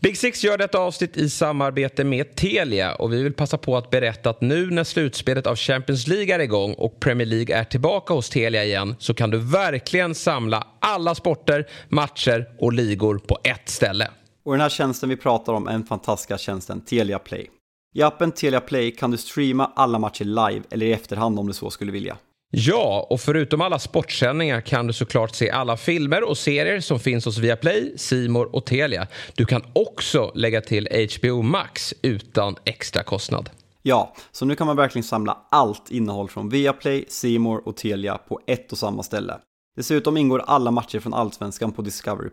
Big Six gör detta avsnitt i samarbete med Telia och vi vill passa på att berätta att nu när slutspelet av Champions League är igång och Premier League är tillbaka hos Telia igen så kan du verkligen samla alla sporter, matcher och ligor på ett ställe. Och den här tjänsten vi pratar om är den fantastiska tjänsten Telia Play. I appen Telia Play kan du streama alla matcher live eller i efterhand om du så skulle vilja. Ja, och förutom alla sportsändningar kan du såklart se alla filmer och serier som finns hos Viaplay, Simor och Telia. Du kan också lägga till HBO Max utan extra kostnad. Ja, så nu kan man verkligen samla allt innehåll från Viaplay, Simor och Telia på ett och samma ställe. Dessutom ingår alla matcher från Allsvenskan på Discovery+.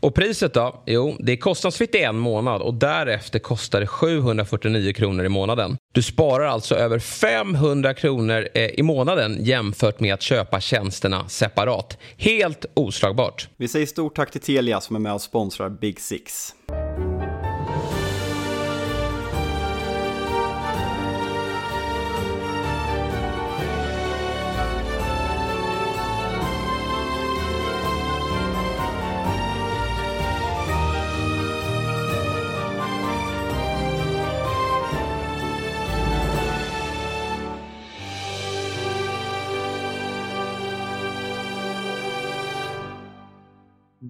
Och priset då? Jo, det är kostnadsfritt i en månad och därefter kostar det 749 kronor i månaden. Du sparar alltså över 500 kronor eh, i månaden jämfört med att köpa tjänsterna separat. Helt oslagbart. Vi säger stort tack till Telia som är med och sponsrar Big Six.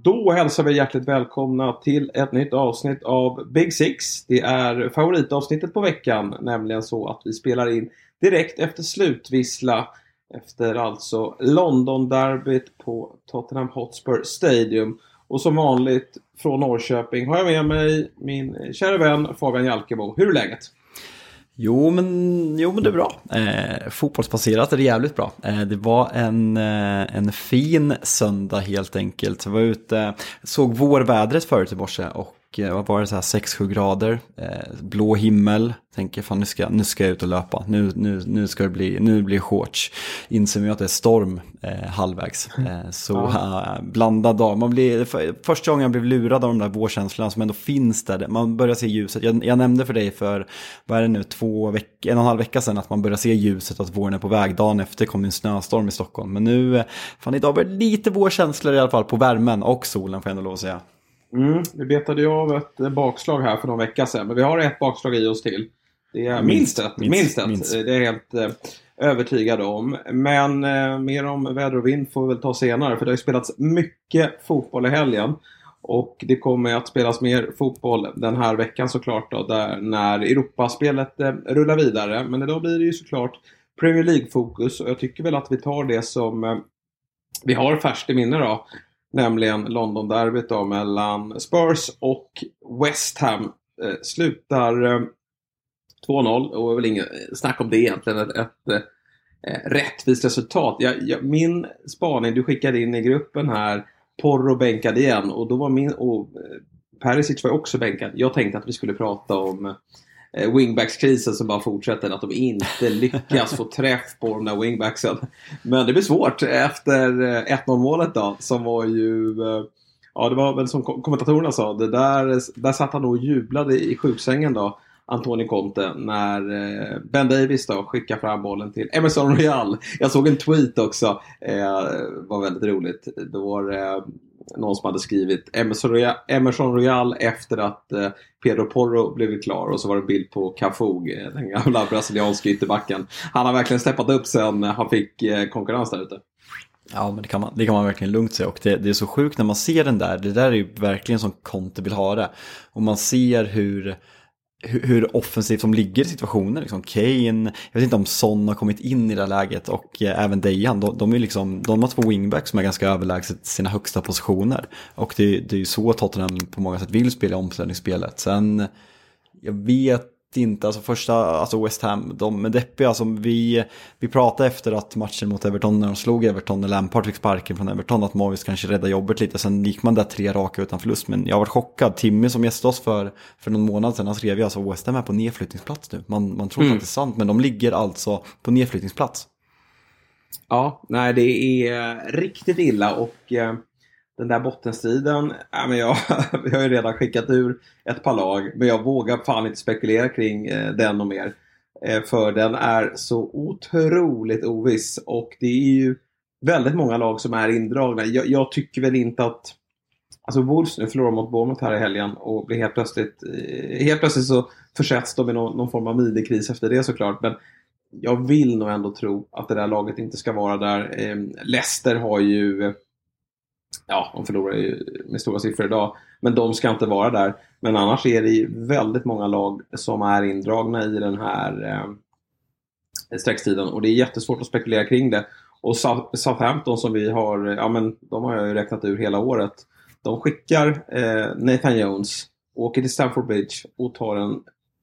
Då hälsar vi hjärtligt välkomna till ett nytt avsnitt av Big Six. Det är favoritavsnittet på veckan, nämligen så att vi spelar in direkt efter slutvissla efter alltså London-derbyt på Tottenham Hotspur Stadium. Och som vanligt från Norrköping har jag med mig min kära vän Fabian Jalkemo. Hur är läget? Jo men, jo, men det är bra. Eh, fotbollsbaserat är det jävligt bra. Eh, det var en, eh, en fin söndag helt enkelt. Jag var ute, såg vårvädret förut i morse och vad var det, så här 6-7 grader, eh, blå himmel. Tänker fan nu ska, nu ska jag ut och löpa, nu, nu, nu ska det bli, nu blir shorts. Inser mig att det är storm eh, halvvägs. Eh, så ja. äh, blandad dag. Man blir, för, första gången jag blev lurad av de där vårkänslorna som ändå finns där. Man börjar se ljuset. Jag, jag nämnde för dig för, vad är det nu, två veck, en och en halv vecka sedan att man börjar se ljuset att våren är på väg. Dagen efter kom det en snöstorm i Stockholm. Men nu, eh, fan idag börjar lite vårkänslor i alla fall på värmen och solen får jag ändå lov att säga. Mm, vi betade ju av ett bakslag här för någon vecka sedan. Men vi har ett bakslag i oss till. Det är minst, ett. Minst, ett. Minst. Det är helt eh, övertygad om. Men eh, mer om väder och vind får vi väl ta senare. För det har ju spelats mycket fotboll i helgen. Och det kommer att spelas mer fotboll den här veckan såklart då, där, när Europaspelet eh, rullar vidare. Men idag blir det ju såklart Premier League-fokus och jag tycker väl att vi tar det som eh, vi har färskt i minne då. Nämligen London-derbyt då mellan Spurs och West Ham. Eh, slutar eh, 2-0 och väl inget snack om det egentligen. Ett, ett eh, rättvist resultat. Jag, jag, min spaning du skickade in i gruppen här, Porro bänkad igen och då var min, och eh, Perisic var också bänkad. Jag tänkte att vi skulle prata om eh, wingbackskrisen som bara fortsätter, att de inte lyckas få träff på de där wingbacksen. Men det blir svårt efter 1-0 eh, målet då, som var ju eh, Ja, det var väl som kommentatorerna sa, det där, där satt han och jublade i sjuksängen då. Antonio Conte när eh, Ben Davis då skickar fram bollen till Emerson Royal. Jag såg en tweet också, eh, var väldigt roligt. Då var det eh, någon som hade skrivit Emerson Royal, Emerson Royal efter att eh, Pedro Porro blivit klar och så var det en bild på Cafu, eh, den gamla brasilianska ytterbacken. Han har verkligen steppat upp sen han fick eh, konkurrens där ute. Ja, men det kan man, det kan man verkligen lugnt säga. Och det, det, är så sjukt när man ser den där. Det där är ju verkligen som Conte vill ha det. Och man ser hur hur offensivt de ligger i situationen. Liksom Kane, jag vet inte om Son har kommit in i det här läget och eh, även Dejan. De, de, är liksom, de har två wingbacks som är ganska överlägset sina högsta positioner. Och det, det är ju så Tottenham på många sätt vill spela i omställningsspelet. Sen, jag vet inte, alltså första, alltså West Ham, de är deppiga. Alltså vi, vi pratade efter att matchen mot Everton, när de slog Everton, när Lampard fick sparken från Everton, att Moyes kanske rädda jobbet lite. Sen gick man där tre raka utan förlust. Men jag varit chockad. Timmy som gästade oss för, för någon månad sedan, han skrev ju alltså West Ham är på nedflyttningsplats nu. Man, man tror mm. att det är sant, men de ligger alltså på nedflyttningsplats. Ja, nej det är riktigt illa och eh, den där bottenstriden, ja, men jag, jag har ju redan skickat ur ett par lag, men jag vågar fan inte spekulera kring eh, den och mer. Eh, för den är så otroligt oviss och det är ju väldigt många lag som är indragna. Jag, jag tycker väl inte att Alltså Wolves nu förlorar mot Bournemouth här i helgen och blir helt plötsligt... Eh, helt plötsligt så försätts de i någon, någon form av midekris efter det såklart. Men jag vill nog ändå tro att det där laget inte ska vara där. Ehm, Leicester har ju... Ja, de förlorar ju med stora siffror idag. Men de ska inte vara där. Men annars är det ju väldigt många lag som är indragna i den här eh, sträckstiden. Och det är jättesvårt att spekulera kring det. Och Southampton som vi har, ja men de har jag ju räknat ur hela året. De skickar eh, Nathan Jones, åker till Stamford Bridge och tar en,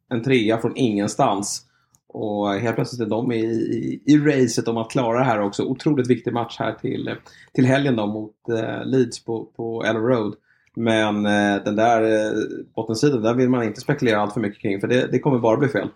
en trea från ingenstans. Och helt plötsligt är de i, i, i racet om att klara det här också. Otroligt viktig match här till, till helgen då mot eh, Leeds på, på Ellen Road. Men eh, den där eh, bottensidan, där vill man inte spekulera allt för mycket kring för det, det kommer bara bli fel.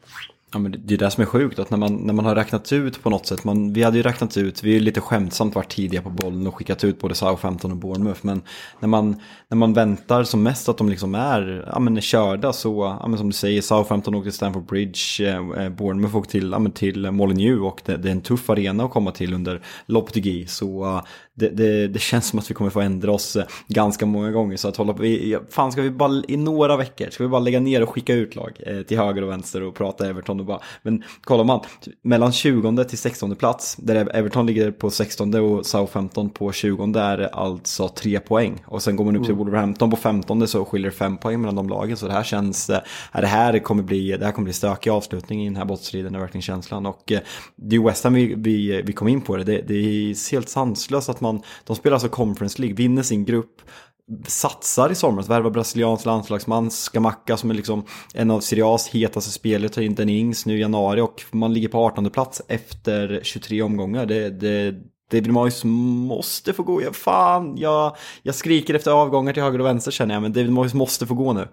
Ja, men det är det som är sjukt, att när man, när man har räknat ut på något sätt, man, vi hade ju räknat ut, vi är lite skämtsamt varit tidiga på bollen och skickat ut både Southampton och Bournemouth, men när man, när man väntar som mest att de liksom är, ja, men är körda så, ja, men som du säger, Southampton åkte till Stamford Bridge, eh, eh, Bournemouth åkte till, ja, men till Molineux och det, det, är en tuff arena att komma till under Loptegi, så uh, det, det, det, känns som att vi kommer få ändra oss eh, ganska många gånger. Så att hålla på, fan ska vi bara i några veckor, ska vi bara lägga ner och skicka ut lag eh, till höger och vänster och prata Everton och bara. Men kollar man, mellan 20 till 16 plats, där Everton ligger på 16 och Southampton på 20 är det alltså tre poäng. Och sen går man upp till mm. Wolverhampton på 15 så skiljer det fem poäng mellan de lagen. Så det här känns, eh, det här kommer bli, det här kommer bli stökig avslutning i den här bottstriden, är verkligen känslan. Och det är West Ham vi, vi, vi kom in på det, det, det är helt sanslöst att man, de spelar alltså Conference League, vinner sin grupp, satsar i somras, värvar brasiliansk landslagsman, Skamacka som är liksom en av Serie A's hetaste spelare, tar in Dennings Ings nu i januari och man ligger på 18 plats efter 23 omgångar. Det, det, David Moyes måste få gå, ja, fan, jag, jag skriker efter avgångar till höger och vänster känner jag, men David Moyes måste få gå nu.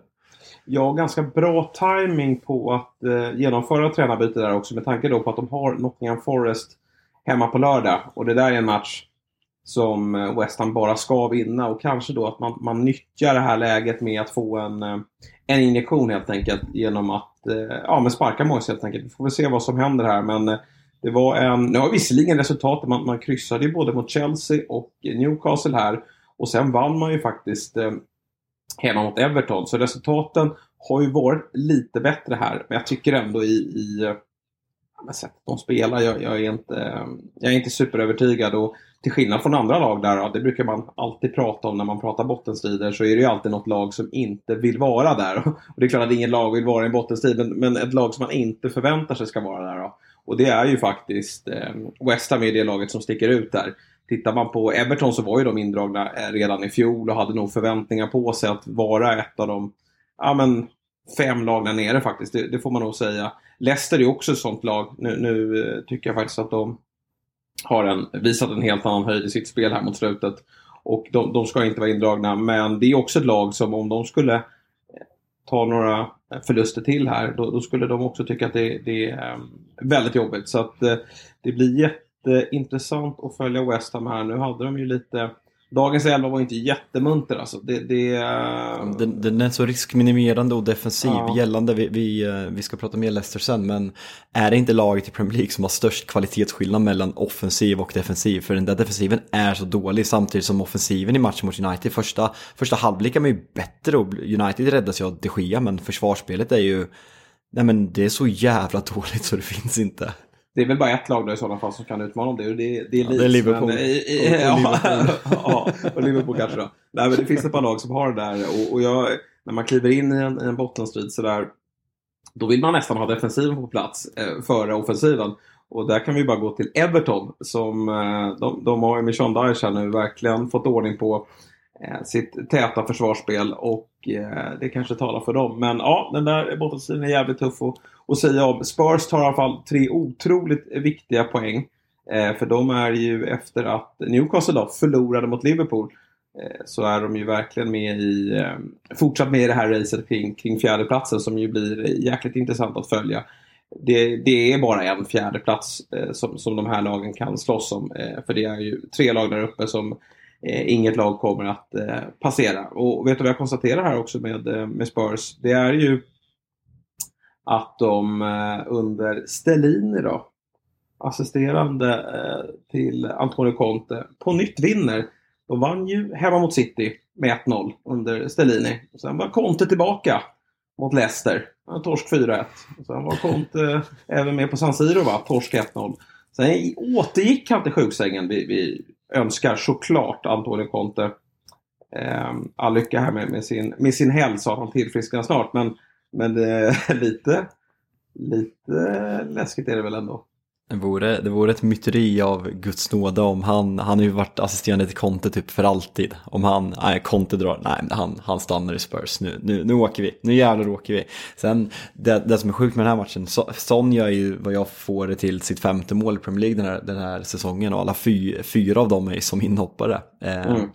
Ja, ganska bra timing på att eh, genomföra tränarbyte där också med tanke då på att de har Nottingham Forest hemma på lördag. Och det där är en match som eh, West Ham bara ska vinna. Och kanske då att man, man nyttjar det här läget med att få en, eh, en injektion helt enkelt genom att eh, ja, men sparka Moise helt enkelt. Vi får väl se vad som händer här men det var en, nu har visserligen resultatet, man, man kryssade ju både mot Chelsea och Newcastle här. Och sen vann man ju faktiskt eh, hemma mot Everton. Så resultaten har ju varit lite bättre här. Men jag tycker ändå i, i sättet de spelar, jag, jag, är inte, jag är inte superövertygad. Och till skillnad från andra lag där, ja, det brukar man alltid prata om när man pratar bottenstrider, så är det ju alltid något lag som inte vill vara där. Och det är klart att inget lag vill vara i en bottenstrid, men, men ett lag som man inte förväntar sig ska vara där. Då. Och det är ju faktiskt eh, West Ham är det laget som sticker ut där. Tittar man på Everton så var ju de indragna eh, redan i fjol och hade nog förväntningar på sig att vara ett av de ja, men, fem lag där nere faktiskt. Det, det får man nog säga. Leicester är också ett sånt lag. Nu, nu eh, tycker jag faktiskt att de har en, visat en helt annan höjd i sitt spel här mot slutet. Och de, de ska inte vara indragna, men det är också ett lag som om de skulle eh, ta några förluster till här, då, då skulle de också tycka att det, det, är ehm, väldigt jobbigt. Så att eh, det blir jätteintressant att följa West Ham här. Nu hade de ju lite Dagens elva var inte jättemunter alltså. Det, det, den, den, är så riskminimerande och defensiv ja. gällande. Vi, vi, eh, vi, ska prata mer Leicester sen, men är det inte laget i Premier League som har störst kvalitetsskillnad mellan offensiv och defensiv? För den där defensiven är så dålig samtidigt som offensiven i matchen mot United. Första, första halvleken är ju bättre och United räddas ju av de Gia, men försvarsspelet är ju... Nej men det är så jävla dåligt så det finns inte. Det är väl bara ett lag då i sådana fall som kan utmana om det. Och det, det är, ja, det är Liverpool. Men, och, ja, ja, och Liverpool kanske då. Nej, men det finns ett par lag som har det där. Och, och jag, när man kliver in i en, en bottenstrid sådär. Då vill man nästan ha defensiven på plats eh, före offensiven. Och där kan vi bara gå till Everton. Som, eh, de, de har ju med Sean Dyche nu verkligen fått ordning på eh, Eh, sitt täta försvarsspel. Och eh, det kanske talar för dem. Men ja, den där bottenstriden är jävligt tuff. att, att säga om. Spurs tar i alla fall tre otroligt viktiga poäng. Eh, för de är ju efter att Newcastle då förlorade mot Liverpool eh, så är de ju verkligen med i, eh, fortsatt med i det här racet kring, kring fjärdeplatsen som ju blir jäkligt intressant att följa. Det, det är bara en fjärdeplats eh, som, som de här lagen kan slåss om. Eh, för det är ju tre lag där uppe som Eh, inget lag kommer att eh, passera. Och vet du vad jag konstaterar här också med, eh, med Spurs? Det är ju att de eh, under Stellini då, assisterande till Antonio Conte, på nytt vinner. De vann ju hemma mot City med 1-0 under Stellini. Och sen var Conte tillbaka mot Leicester. Torsk 4-1. Sen var Conte även med på San Siro, va? torsk 1-0. Sen återgick han till sjuksängen. vid, vid önskar såklart Antonio Conte eh, all lycka här med, med, sin, med sin hälsa. Han tillfrisknar snart. Men, men eh, lite, lite läskigt är det väl ändå. Det vore, det vore ett myteri av Guds nåde om han, han har ju varit assisterande till Conte typ för alltid. Om han, nej Conte drar, nej han, han stannar i Spurs, nu, nu, nu åker vi, nu jävlar åker vi. Sen det, det som är sjukt med den här matchen, Son gör ju vad jag får det till sitt femte mål i Premier League den här, den här säsongen och alla fy, fyra av dem är som inhoppare. Eh, mm.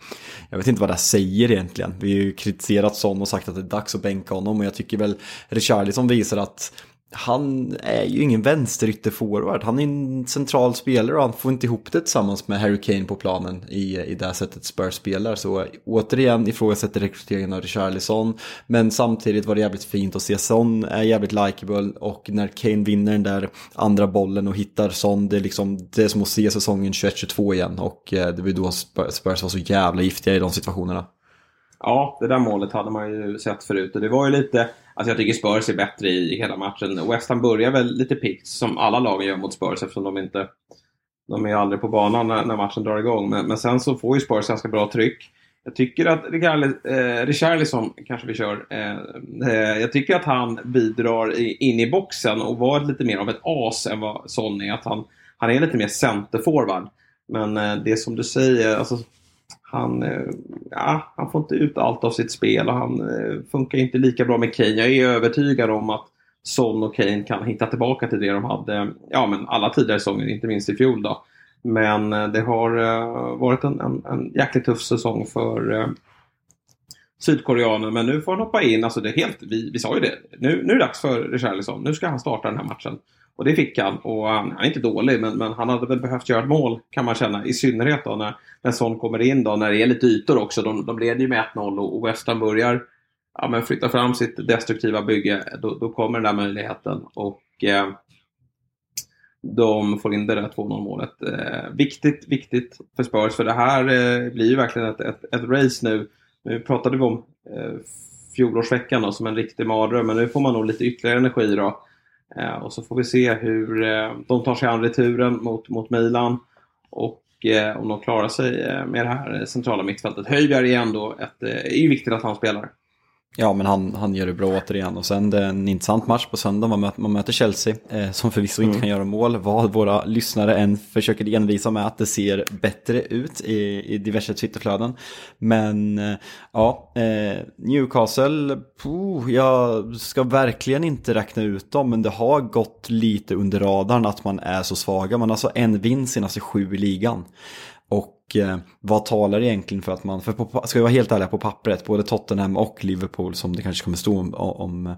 Jag vet inte vad det här säger egentligen, vi har ju kritiserat Son och sagt att det är dags att bänka honom och jag tycker väl Richarlison visar att han är ju ingen vänsterytterforward. Han är en central spelare och han får inte ihop det tillsammans med Harry Kane på planen i, i det sättet Spurs spelar. Så återigen ifrågasätter rekryteringen av Richarlison. Men samtidigt var det jävligt fint att se Son är jävligt likeable och när Kane vinner den där andra bollen och hittar Son, det är, liksom, det är som att se säsongen 21-22 igen. Och eh, det var då Spurs var så jävla giftiga i de situationerna. Ja, det där målet hade man ju sett förut och det var ju lite Alltså jag tycker Spurs är bättre i hela matchen. West Ham börjar väl lite pikt som alla lagen gör mot Spurs eftersom de inte de är aldrig på banan när, när matchen drar igång. Men, men, sen så får ju Spurs ganska bra tryck. Jag tycker att eh, Richarlison, kanske vi kör, eh, eh, jag tycker att han bidrar i, in i boxen och var lite mer av ett as än vad Son är. Att han, han är lite mer centerforward. Men eh, det som du säger, alltså han, eh, ja, han får inte ut allt av sitt spel och han eh, funkar inte lika bra med Kane. Jag är övertygad om att Son och Kane kan hitta tillbaka till det de hade ja, men alla tidigare säsonger, inte minst i fjol. Då. Men eh, det har varit en, en, en jäkligt tuff säsong för Sydkoreaner. Men nu får han hoppa in. Alltså det är helt, vi, vi sa ju det. Nu, nu är det dags för Richarlison. Nu ska han starta den här matchen. Och det fick han. Och eh, han är inte dålig, men, men han hade väl behövt göra ett mål kan man känna. I synnerhet då när, när Son kommer in då, när det är lite ytor också. De, de leder ju med 1-0 och, och West Ham börjar ja, men flytta fram sitt destruktiva bygge. Då, då kommer den där möjligheten. Och eh, de får in det där 2-0 målet. Eh, viktigt, viktigt för Spurs. För det här eh, blir ju verkligen ett, ett, ett, race nu. Nu pratade vi om eh, fjolårsveckan då, som en riktig mardröm. Men nu får man nog lite ytterligare energi då. Eh, och så får vi se hur eh, de tar sig an returen mot, mot Milan. Och eh, om de klarar sig eh, med det här centrala mittfältet. Höjbjerg är ändå ett, eh, är ju viktigt att han spelar. Ja, men han, han gör det bra återigen. Och sen det är en intressant match på söndag. Man möter, man möter Chelsea, eh, som förvisso mm. inte kan göra mål. Vad våra lyssnare än försöker envisa med att det ser bättre ut i, i diverse Twitterflöden. Men eh, ja, eh, Newcastle, puh, jag ska verkligen inte räkna ut dem. Men det har gått lite under radarn att man är så svaga. Man har alltså en vinst senaste sju i ligan. Och eh, vad talar egentligen för att man, för på, ska vi vara helt ärliga på pappret, både Tottenham och Liverpool som det kanske kommer stå om, om eh,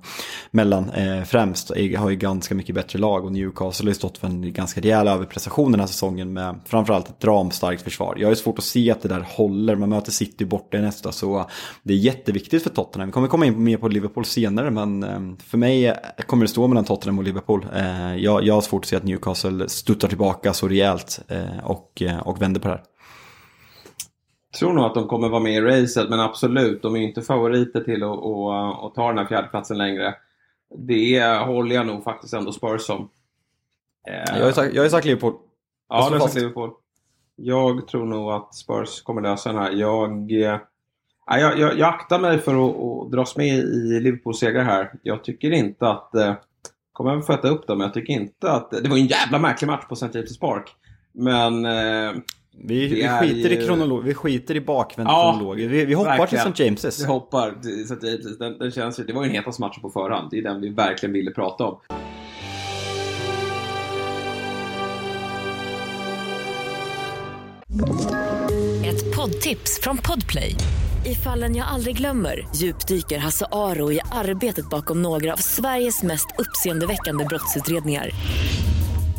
mellan eh, främst, har ju ganska mycket bättre lag och Newcastle har ju stått för en ganska rejäl överprestation den här säsongen med framförallt ett ramstarkt försvar. Jag har ju svårt att se att det där håller, man möter City borta i nästa så det är jätteviktigt för Tottenham. Vi kommer komma in mer på Liverpool senare men eh, för mig eh, kommer det stå mellan Tottenham och Liverpool. Eh, jag, jag har svårt att se att Newcastle stuttar tillbaka så rejält eh, och, eh, och vänder på det här tror nog att de kommer vara med i racet, men absolut, de är inte favoriter till att, att, att ta den här fjärdeplatsen längre. Det håller jag nog faktiskt ändå Spurs om. Jag har sagt, jag har sagt Liverpool. Ja, du har sagt Liverpool. Jag tror nog att Spurs kommer lösa den här. Jag, jag, jag, jag aktar mig för att, att dras med i Liverpools segrar här. Jag tycker inte att... Eh, kommer jag få äta upp dem, jag tycker inte att... Det var en jävla märklig match på St. James' Park. Men eh, vi, vi skiter ju... i kronolog, vi skiter i bakvänd ja, kronologi. Vi, vi hoppar verkligen. till St. James's. Vi hoppar till St. James's. Den, den känns, det var ju den hetaste matchen på förhand. Det är den vi verkligen ville prata om. Ett poddtips från Podplay. I fallen jag aldrig glömmer djupdyker Hasse Aro i arbetet bakom några av Sveriges mest uppseendeväckande brottsutredningar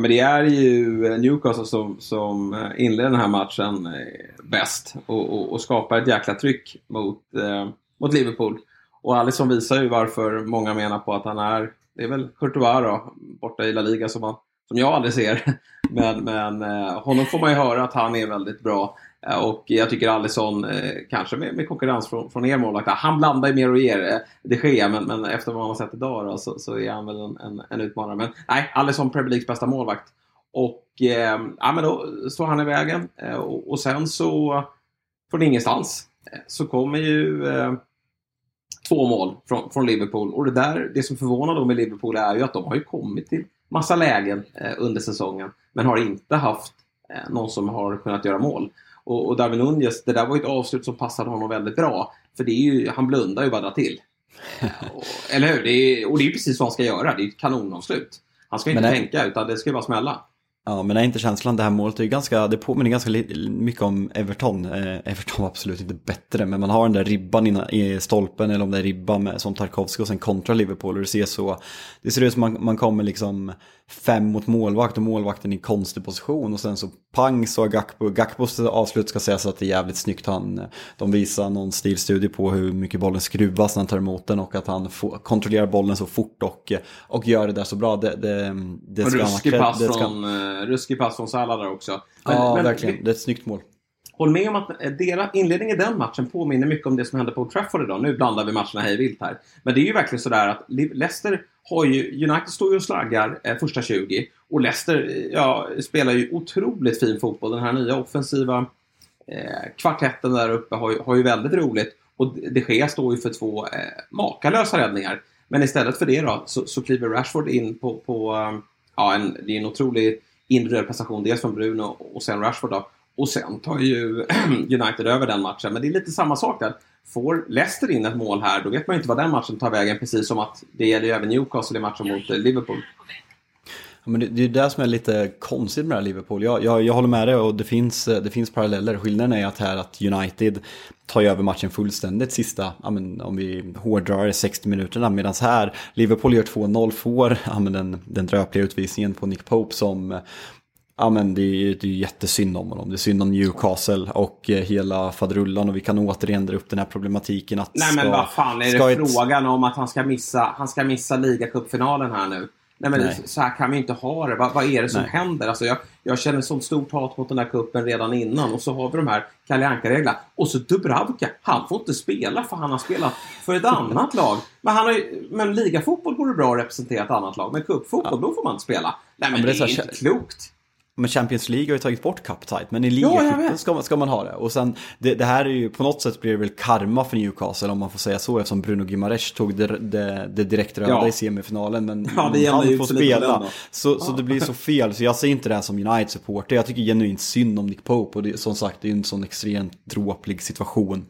Men det är ju Newcastle som, som eh, inleder den här matchen eh, bäst och, och, och skapar ett jäkla tryck mot, eh, mot Liverpool. Och Alisson visar ju varför många menar på att han är, det är väl Courtois då, borta i La Liga som, man, som jag aldrig ser. Men, men eh, honom får man ju höra att han är väldigt bra. Eh, och jag tycker Alisson, eh, kanske med, med konkurrens från, från er målvakt, han blandar ju mer och ger eh, det sker, men, men efter vad man har sett idag då, så, så är han väl en, en, en, utmanare. Men nej, Alisson Premier Leagues bästa målvakt. Och eh, ja, men då står han i vägen. Eh, och, och, sen så, från ingenstans, så kommer ju två mål från, från Liverpool. Och det, där, det som förvånar då med Liverpool är ju att de har ju kommit till massa lägen under säsongen, men har inte haft någon som har kunnat göra mål. Och, och Darwin Nunez, det där var ett avslut som passade honom väldigt bra. För det är ju, han blundar ju bara till. och, eller hur? Det är, och det är precis vad han ska göra. Det är ett kanonavslut. Han ska inte det... tänka utan det ska bara smälla. Ja, men är inte känslan det här målet är ganska, det påminner ganska mycket om Everton. Eh, Everton var absolut inte bättre, men man har den där ribban innan, i stolpen eller om det är ribban med, som Tarkovsky och sen kontra Liverpool och det ser så, det ser ut som man, man kommer liksom fem mot målvakt och målvakten i konstig position och sen så pang så har Gakpo, Gakpos avslut ska sägas att det är jävligt snyggt. Han, de visar någon stilstudie på hur mycket bollen skruvas när han tar emot den och att han får, kontrollerar bollen så fort och, och gör det där så bra. Det, det, det ska ruskig, pass det ska... från, uh, ruskig pass från Salah där också. Men, ja, men, verkligen. Det är ett snyggt mål. Håll med om att eh, deras inledning i den matchen påminner mycket om det som hände på Trafford idag. Nu blandar vi matcherna hej vilt här. Men det är ju verkligen sådär att Leicester har ju, United står ju och slaggar eh, första 20 och Leicester eh, ja, spelar ju otroligt fin fotboll. Den här nya offensiva eh, kvartetten där uppe har ju, har ju väldigt roligt. Och de Gea står ju för två eh, makalösa räddningar. Men istället för det då så, så kliver Rashford in på, på eh, ja, en, det är en otrolig individuell prestation. Dels från Bruno och sen Rashford då. Och sen tar ju United över den matchen. Men det är lite samma sak där. Får Leicester in ett mål här, då vet man ju inte vad den matchen tar vägen. Precis som att det gäller ju även Newcastle i matchen mot eh, Liverpool. Ja, men det, det är det som är lite konstigt med det här Liverpool. Jag, jag, jag håller med dig och det finns, eh, det finns paralleller. Skillnaden är att här att United tar över matchen fullständigt sista, ja, men, om vi hårdrar det 60 minuterna. Medan här, Liverpool gör 2-0, får ja, men den, den dröpliga utvisningen på Nick Pope som eh, Ja men det är, det är jättesynd om honom. Det är synd om Newcastle och eh, hela fadrullan och vi kan återigen dra upp den här problematiken att Nej men ska, vad fan är det ett... frågan om att han ska missa, han ska missa ligacupfinalen här nu? Nej men Nej. så här kan vi inte ha det. Vad, vad är det som Nej. händer? Alltså jag, jag känner sånt stort hat mot den här kuppen redan innan och så har vi de här Kalle Anka-reglerna. Och så Dubravka, han får inte spela för han har spelat för ett annat lag. Men, han har ju, men ligafotboll går det bra att representera ett annat lag. Men cupfotboll, ja. då får man inte spela. Nej men, ja, men det, är, det är inte klokt. Men Champions League har ju tagit bort Cup Tight, men i ligacupen ja, ska, man, ska man ha det. Och sen, det, det, här är ju, på något sätt blir det väl karma för Newcastle om man får säga så, eftersom Bruno Gimares tog det, det, det direkt röda ja. i semifinalen, men ja, han får spela. Så, så det blir så fel, så jag ser inte det här som United-supporter. Jag tycker genuint synd om Nick Pope, och det, som sagt, det är ju en sån extremt dråplig situation.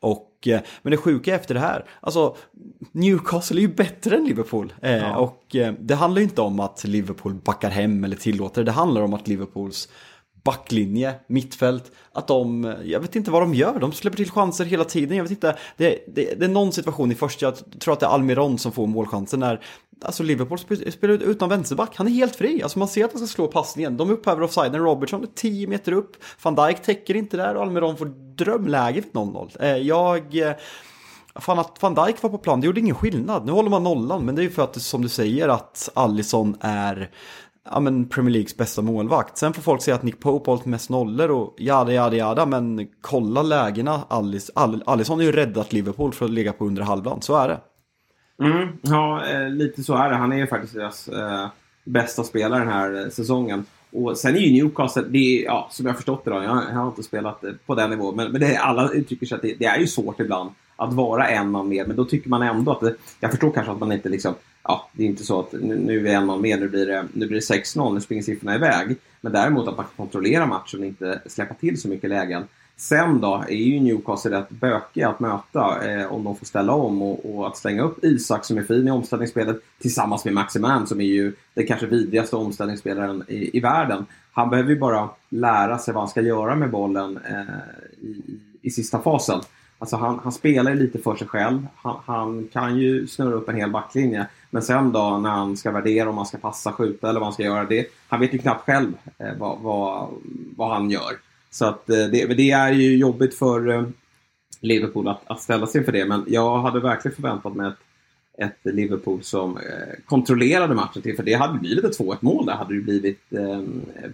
Och, eh, men det sjuka efter det här, alltså Newcastle är ju bättre än Liverpool. Eh, ja. Och eh, det handlar ju inte om att Liverpool backar hem eller tillåter, det handlar om att Liverpools backlinje, mittfält, att de, jag vet inte vad de gör, de släpper till chanser hela tiden, jag vet inte, det, det, det är någon situation i första, jag tror att det är Almiron som får målchansen när Alltså Liverpool spelar utan vänsterback, han är helt fri. Alltså man ser att han ska slå passningen. De upphäver offsiden, Robertson är 10 meter upp. Van Dijk täcker inte där och Almiron får drömläge vid 0-0. Eh, jag... Eh, fan att van Dijk var på plan, det gjorde ingen skillnad. Nu håller man nollan, men det är ju för att som du säger att Allison är ja, men Premier Leagues bästa målvakt. Sen får folk säga att Nick Pope har hållit mest nollor och jada jada jada, men kolla lägena. Alice, Allison har ju räddat Liverpool för att ligga på under halvan, så är det. Mm, ja, eh, lite så är det. Han är ju faktiskt deras eh, bästa spelare den här eh, säsongen. Och sen är ju Newcastle, det är, ja, som jag förstått det då, jag, jag har inte spelat eh, på den nivån, men, men det, alla uttrycker sig att det, det, är ju svårt ibland att vara en man mer, men då tycker man ändå att det, jag förstår kanske att man inte liksom, ja, det är inte så att nu, nu är en man mer, nu blir det, nu blir det 6-0, nu springer siffrorna iväg. Men däremot att man kan kontrollera matchen och inte släppa till så mycket lägen. Sen då är ju Newcastle rätt bökiga att möta eh, om de får ställa om och, och, att slänga upp Isak som är fin i omställningsspelet tillsammans med Maximan som är ju den kanske vidrigaste omställningsspelaren i, i världen. Han behöver ju bara lära sig vad han ska göra med bollen eh, i, i sista fasen. Alltså han, han spelar lite för sig själv. Han, han, kan ju snurra upp en hel backlinje. Men sen då när han ska värdera om han ska passa, skjuta eller vad han ska göra. Det, han vet ju knappt själv eh, vad, vad, vad, han gör. Så att eh, det, det, är ju jobbigt för eh, Liverpool att, att ställa sig för det. Men jag hade verkligen förväntat mig ett, ett Liverpool som eh, kontrollerade matchen till. För det hade blivit ett 2-1 mål där hade det blivit eh,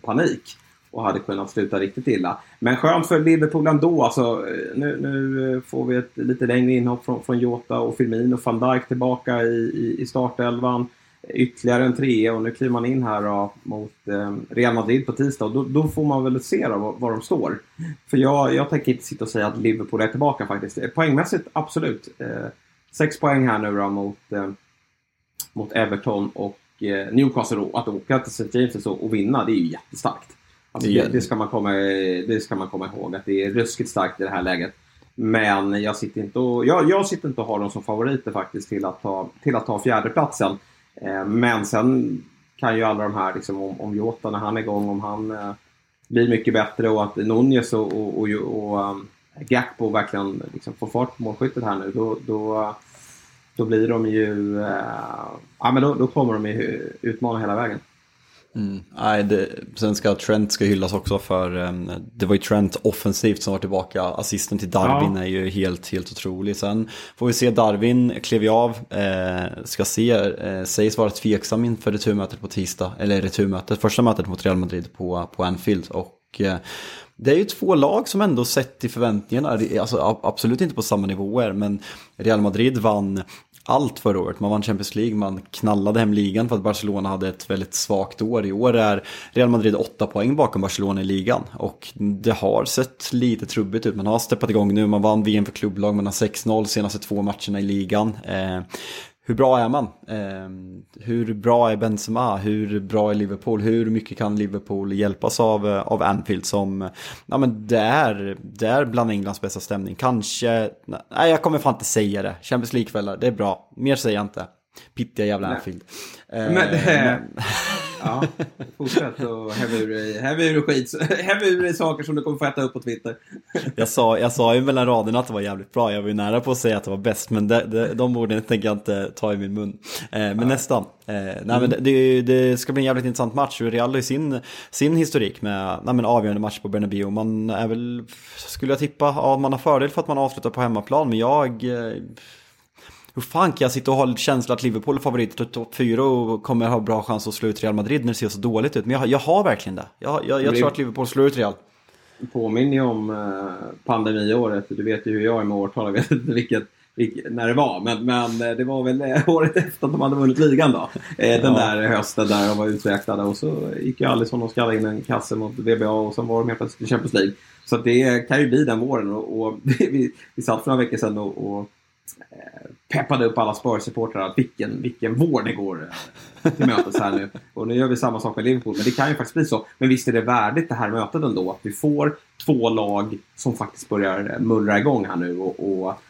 panik och hade kunnat sluta riktigt illa. Men skönt för Liverpool ändå. Alltså, nu, nu får vi ett lite längre inhopp från, från Jota och Firmino. och Van Dijk tillbaka i, i, i startelvan. Ytterligare en trea och nu kliver man in här då, mot eh, Real Madrid på tisdag. Då, då, får man väl se då, var, var de står. För jag, jag tänker inte sitta och säga att Liverpool är tillbaka faktiskt. Poängmässigt, absolut. Eh, sex poäng här nu då mot, eh, mot Everton och eh, Newcastle. Att åka till St. James och, och vinna, det är ju jättestarkt. Alltså, det, det, ska man komma, det ska man komma ihåg, att det är ruskigt starkt i det här läget. Men jag sitter inte och, jag, jag sitter inte och har dem som favoriter faktiskt till att ta, till att ta fjärdeplatsen. Eh, men sen kan ju alla de här, liksom, om, om Jota när han är igång, om han eh, blir mycket bättre och att Nunez och, och, och, och um, Gakpo verkligen liksom, får fart på målskyttet här nu. Då, då, då blir de ju, eh, ja men då, då kommer de ju utmana hela vägen. Mm. Nej, det, sen ska Trent ska hyllas också för um, det var ju Trent offensivt som var tillbaka. Assisten till Darwin ja. är ju helt, helt otrolig. Sen får vi se Darwin klev ju av, eh, ska se, eh, sägs vara tveksam inför returmötet på tisdag, eller returmötet, första mötet mot Real Madrid på, på Anfield. Och eh, det är ju två lag som ändå sett till förväntningarna, alltså absolut inte på samma nivåer, men Real Madrid vann allt förra året. Man vann Champions League, man knallade hem ligan för att Barcelona hade ett väldigt svagt år. I år är Real Madrid åtta poäng bakom Barcelona i ligan. Och det har sett lite trubbigt ut. Man har steppat igång nu, man vann VM för klubblag, man har 6-0 senaste två matcherna i ligan. Eh, hur bra är man? Eh, hur bra är Benzema? Hur bra är Liverpool? Hur mycket kan Liverpool hjälpas av, eh, av Anfield som, ja men det är, det är bland Englands bästa stämning. Kanske, nej jag kommer fan inte säga det. Champions League-kvällar, det är bra. Mer säger jag inte. Pittiga jävla Anfield. Eh, men, men... Ja, fortsätt och häva ur dig, häva ur skit, häva ur dig saker som du kommer få äta upp på Twitter. Jag sa, jag sa ju mellan raderna att det var jävligt bra, jag var ju nära på att säga att det var bäst, men det, det, de orden tänker jag inte ta i min mun. Eh, men ja. nästan. Eh, nej, mm. men det, det, ska bli en jävligt intressant match, Real har sin, sin historik med nej, men avgörande match på Bernabéu. Man är väl, skulle jag tippa, ja, man har fördel för att man avslutar på hemmaplan, men jag eh, hur fan kan jag sitta och ha känsla att Liverpool är favorit till topp 4 och kommer ha bra chans att slå ut Real Madrid när det ser så dåligt ut? Men jag, jag har verkligen det. Jag, jag, jag tror att Liverpool slår ut Real. Påminner ju om eh, pandemiåret. Du vet ju hur jag är med årtal. Jag vet inte vilket, när det var. Men, men eh, det var väl eh, året efter att de hade vunnit ligan då. Den ja. där hösten där de var uträknade. Och så gick ju Alisson och skallade in en kasse mot VBA och sen var de helt plötsligt i Champions League. Så det kan ju bli den våren. Och, och vi, vi satt för några veckor sedan och, och Eh, peppade upp alla Spurs-supportrar att vilken, vilken vår det går eh, till mötes här nu. Och nu gör vi samma sak med Liverpool, men det kan ju faktiskt bli så. Men visst är det värdigt det här mötet ändå, att vi får två lag som faktiskt börjar eh, mullra igång här nu och, och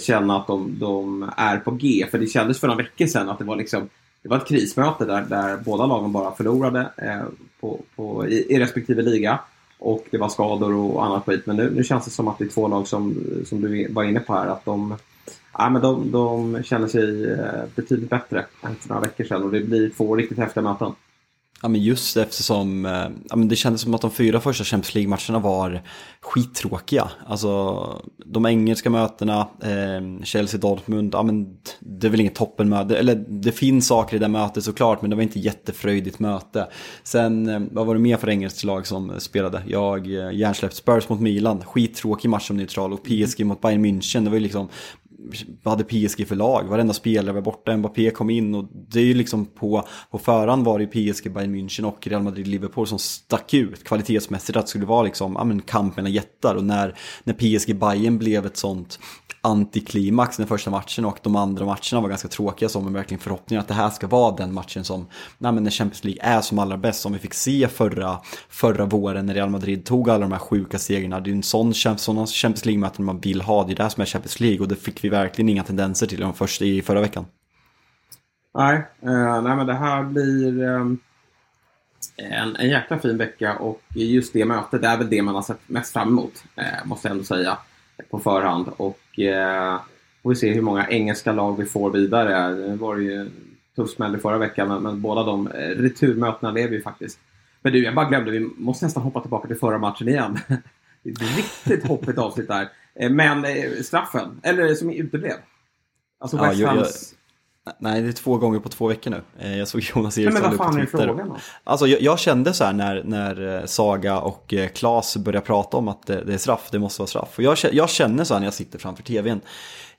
känna att de, de, är på G. För det kändes för några veckor sedan att det var liksom det var ett krismöte där, där båda lagen bara förlorade eh, på, på, i, i respektive liga. Och det var skador och annat skit. Men nu, nu känns det som att det är två lag som, som du var inne på här. Att de, ja, men de, de känner sig eh, betydligt bättre än för några veckor sedan och det blir två riktigt häftiga möten. Ja men just eftersom, eh, ja, men det kändes som att de fyra första Champions League-matcherna var skittråkiga. Alltså de engelska mötena, eh, Chelsea-Dortmund, ja men det är väl inget toppenmöte, eller det finns saker i det mötet såklart men det var inte jättefröjdigt möte. Sen, eh, vad var det mer för engelskt lag som spelade? Jag, hjärnsläppte hjärnsläppt Spurs mot Milan, skittråkig match som neutral och PSG mot Bayern München, det var ju liksom hade PSG för lag? Varenda spelare var borta, Mbappé kom in och det är ju liksom på, på förhand var det ju PSG, Bayern München och Real Madrid, Liverpool som stack ut kvalitetsmässigt att det skulle vara liksom, ja men kamp mellan jättar och när, när PSG, Bayern blev ett sånt antiklimax den första matchen och de andra matcherna var ganska tråkiga som en verkligen förhoppning att det här ska vara den matchen som, nej men när Champions League är som allra bäst, som vi fick se förra, förra våren när Real Madrid tog alla de här sjuka segrarna. Det är en sån, sån Champions League-möten man vill ha, det är det som är Champions League och det fick vi verkligen inga tendenser till dem först i förra veckan. Nej, eh, nej men det här blir eh, en, en jäkla fin vecka och just det mötet är väl det man har sett mest fram emot, eh, måste jag ändå säga på förhand. Och eh, får vi se hur många engelska lag vi får vidare. Det var ju tuff smäll i förra veckan, men, men båda de eh, returmötena lever ju faktiskt. Men du, jag bara glömde, vi måste nästan hoppa tillbaka till förra matchen igen. det är ett riktigt hoppigt avsnitt där. Eh, men eh, straffen, eller som uteblev. Alltså West ja, Hams... Nej, det är två gånger på två veckor nu. Eh, jag såg Jonas Eriksson Men vad fan är frågan då? Alltså, jag, jag, kände så här när, när Saga och Klas började prata om att det, det är straff, det måste vara straff. Och jag, jag känner så här när jag sitter framför tvn.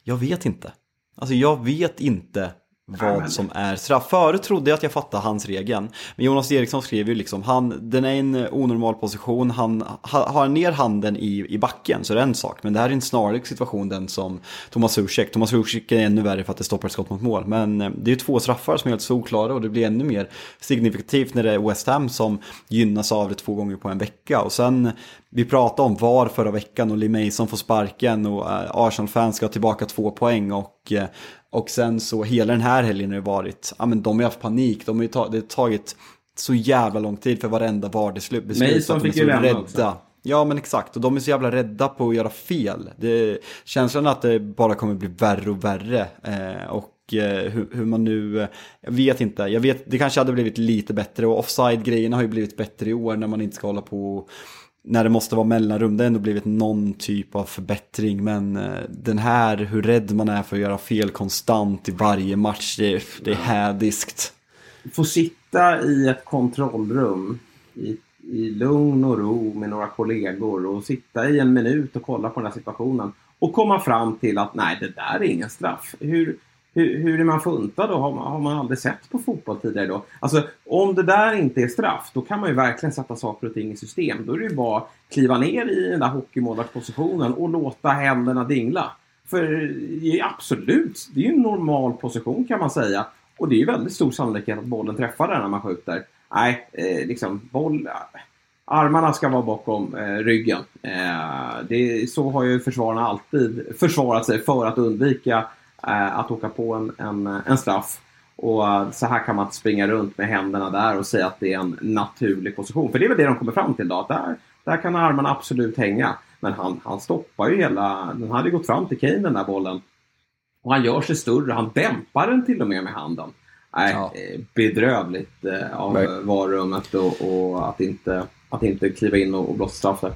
Jag vet inte. Alltså jag vet inte vad som är straff. Förut trodde jag att jag fattade hans regeln. Men Jonas Eriksson skrev ju liksom, han, den är i en onormal position, han har ner handen i, i backen så är det en sak. Men det här är en snarlik situation den som Thomas Zuzek. Thomas Zuzek är ännu värre för att det stoppar ett skott mot mål. Men eh, det är ju två straffar som är helt solklara och det blir ännu mer signifikativt när det är West Ham som gynnas av det två gånger på en vecka. Och sen, vi pratade om VAR förra veckan och Lee Mason får sparken och eh, Arsenal-fans ska ha tillbaka två poäng och eh, och sen så hela den här helgen har det varit, ja men de har haft panik, de har ju tagit, det har tagit så jävla lång tid för varenda VAR-beslut. Mason fick ju lämna också. Ja men exakt, och de är så jävla rädda på att göra fel. Det, känslan att det bara kommer bli värre och värre. Eh, och eh, hur, hur, man nu, jag vet inte, jag vet, det kanske hade blivit lite bättre och offside-grejerna har ju blivit bättre i år när man inte ska hålla på när det måste vara mellanrum, det har ändå blivit någon typ av förbättring. Men eh, den här, hur rädd man är för att göra fel konstant i varje match, det, det är hädiskt. Få sitta i ett kontrollrum i, i lugn och ro med några kollegor och sitta i en minut och kolla på den här situationen och komma fram till att nej, det där är ingen straff. Hur, hur, hur är man funtad då? Har man, har man aldrig sett på fotboll tidigare då? Alltså om det där inte är straff, då kan man ju verkligen sätta saker och ting i system. Då är det ju bara att kliva ner i den där hockeymålvaktspositionen och låta händerna dingla. För det är absolut, det är ju en normal position kan man säga. Och det är ju väldigt stor sannolikhet att bollen träffar den när man skjuter. Nej, eh, liksom boll... Armarna ska vara bakom eh, ryggen. Eh, det, så har ju försvararna alltid försvarat sig för att undvika att åka på en, en, en straff. Och eh, så här kan man inte springa runt med händerna där och säga att det är en naturlig position. För det är väl det de kommer fram till då. Att där, där kan armarna absolut hänga. Men han, han stoppar ju hela... Den hade gått fram till Kane den där bollen. Och han gör sig större. Han dämpar den till och med med handen. Nej, ja. Eh, bedrövligt eh, av varummet och, och, att, inte, att inte kliva in och, och blåsa straff där.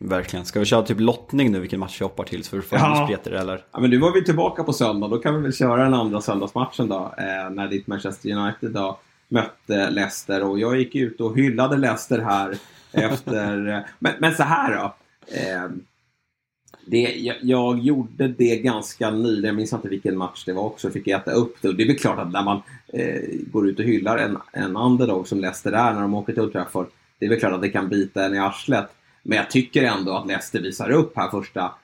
Verkligen. Ska vi köra typ lottning nu vilken match vi hoppar till så vi får ja. Peter eller? Ja men nu var vi tillbaka på söndag. Då kan vi väl köra den andra söndagsmatchen då. Eh, när ditt Manchester United då mötte Leicester. Och jag gick ut och hyllade Leicester här efter... Eh, men, men så här då. Eh, det, jag, jag, gjorde det ganska nyligen, jag minns inte vilken match det var också, fick äta upp det. Och det är väl klart att när man eh, går ut och hyllar en, en underdog som Leicester är när de åker till Old Trafford, det är väl klart att det kan bita en i arslet. Men jag tycker ändå att Leicester visar upp här första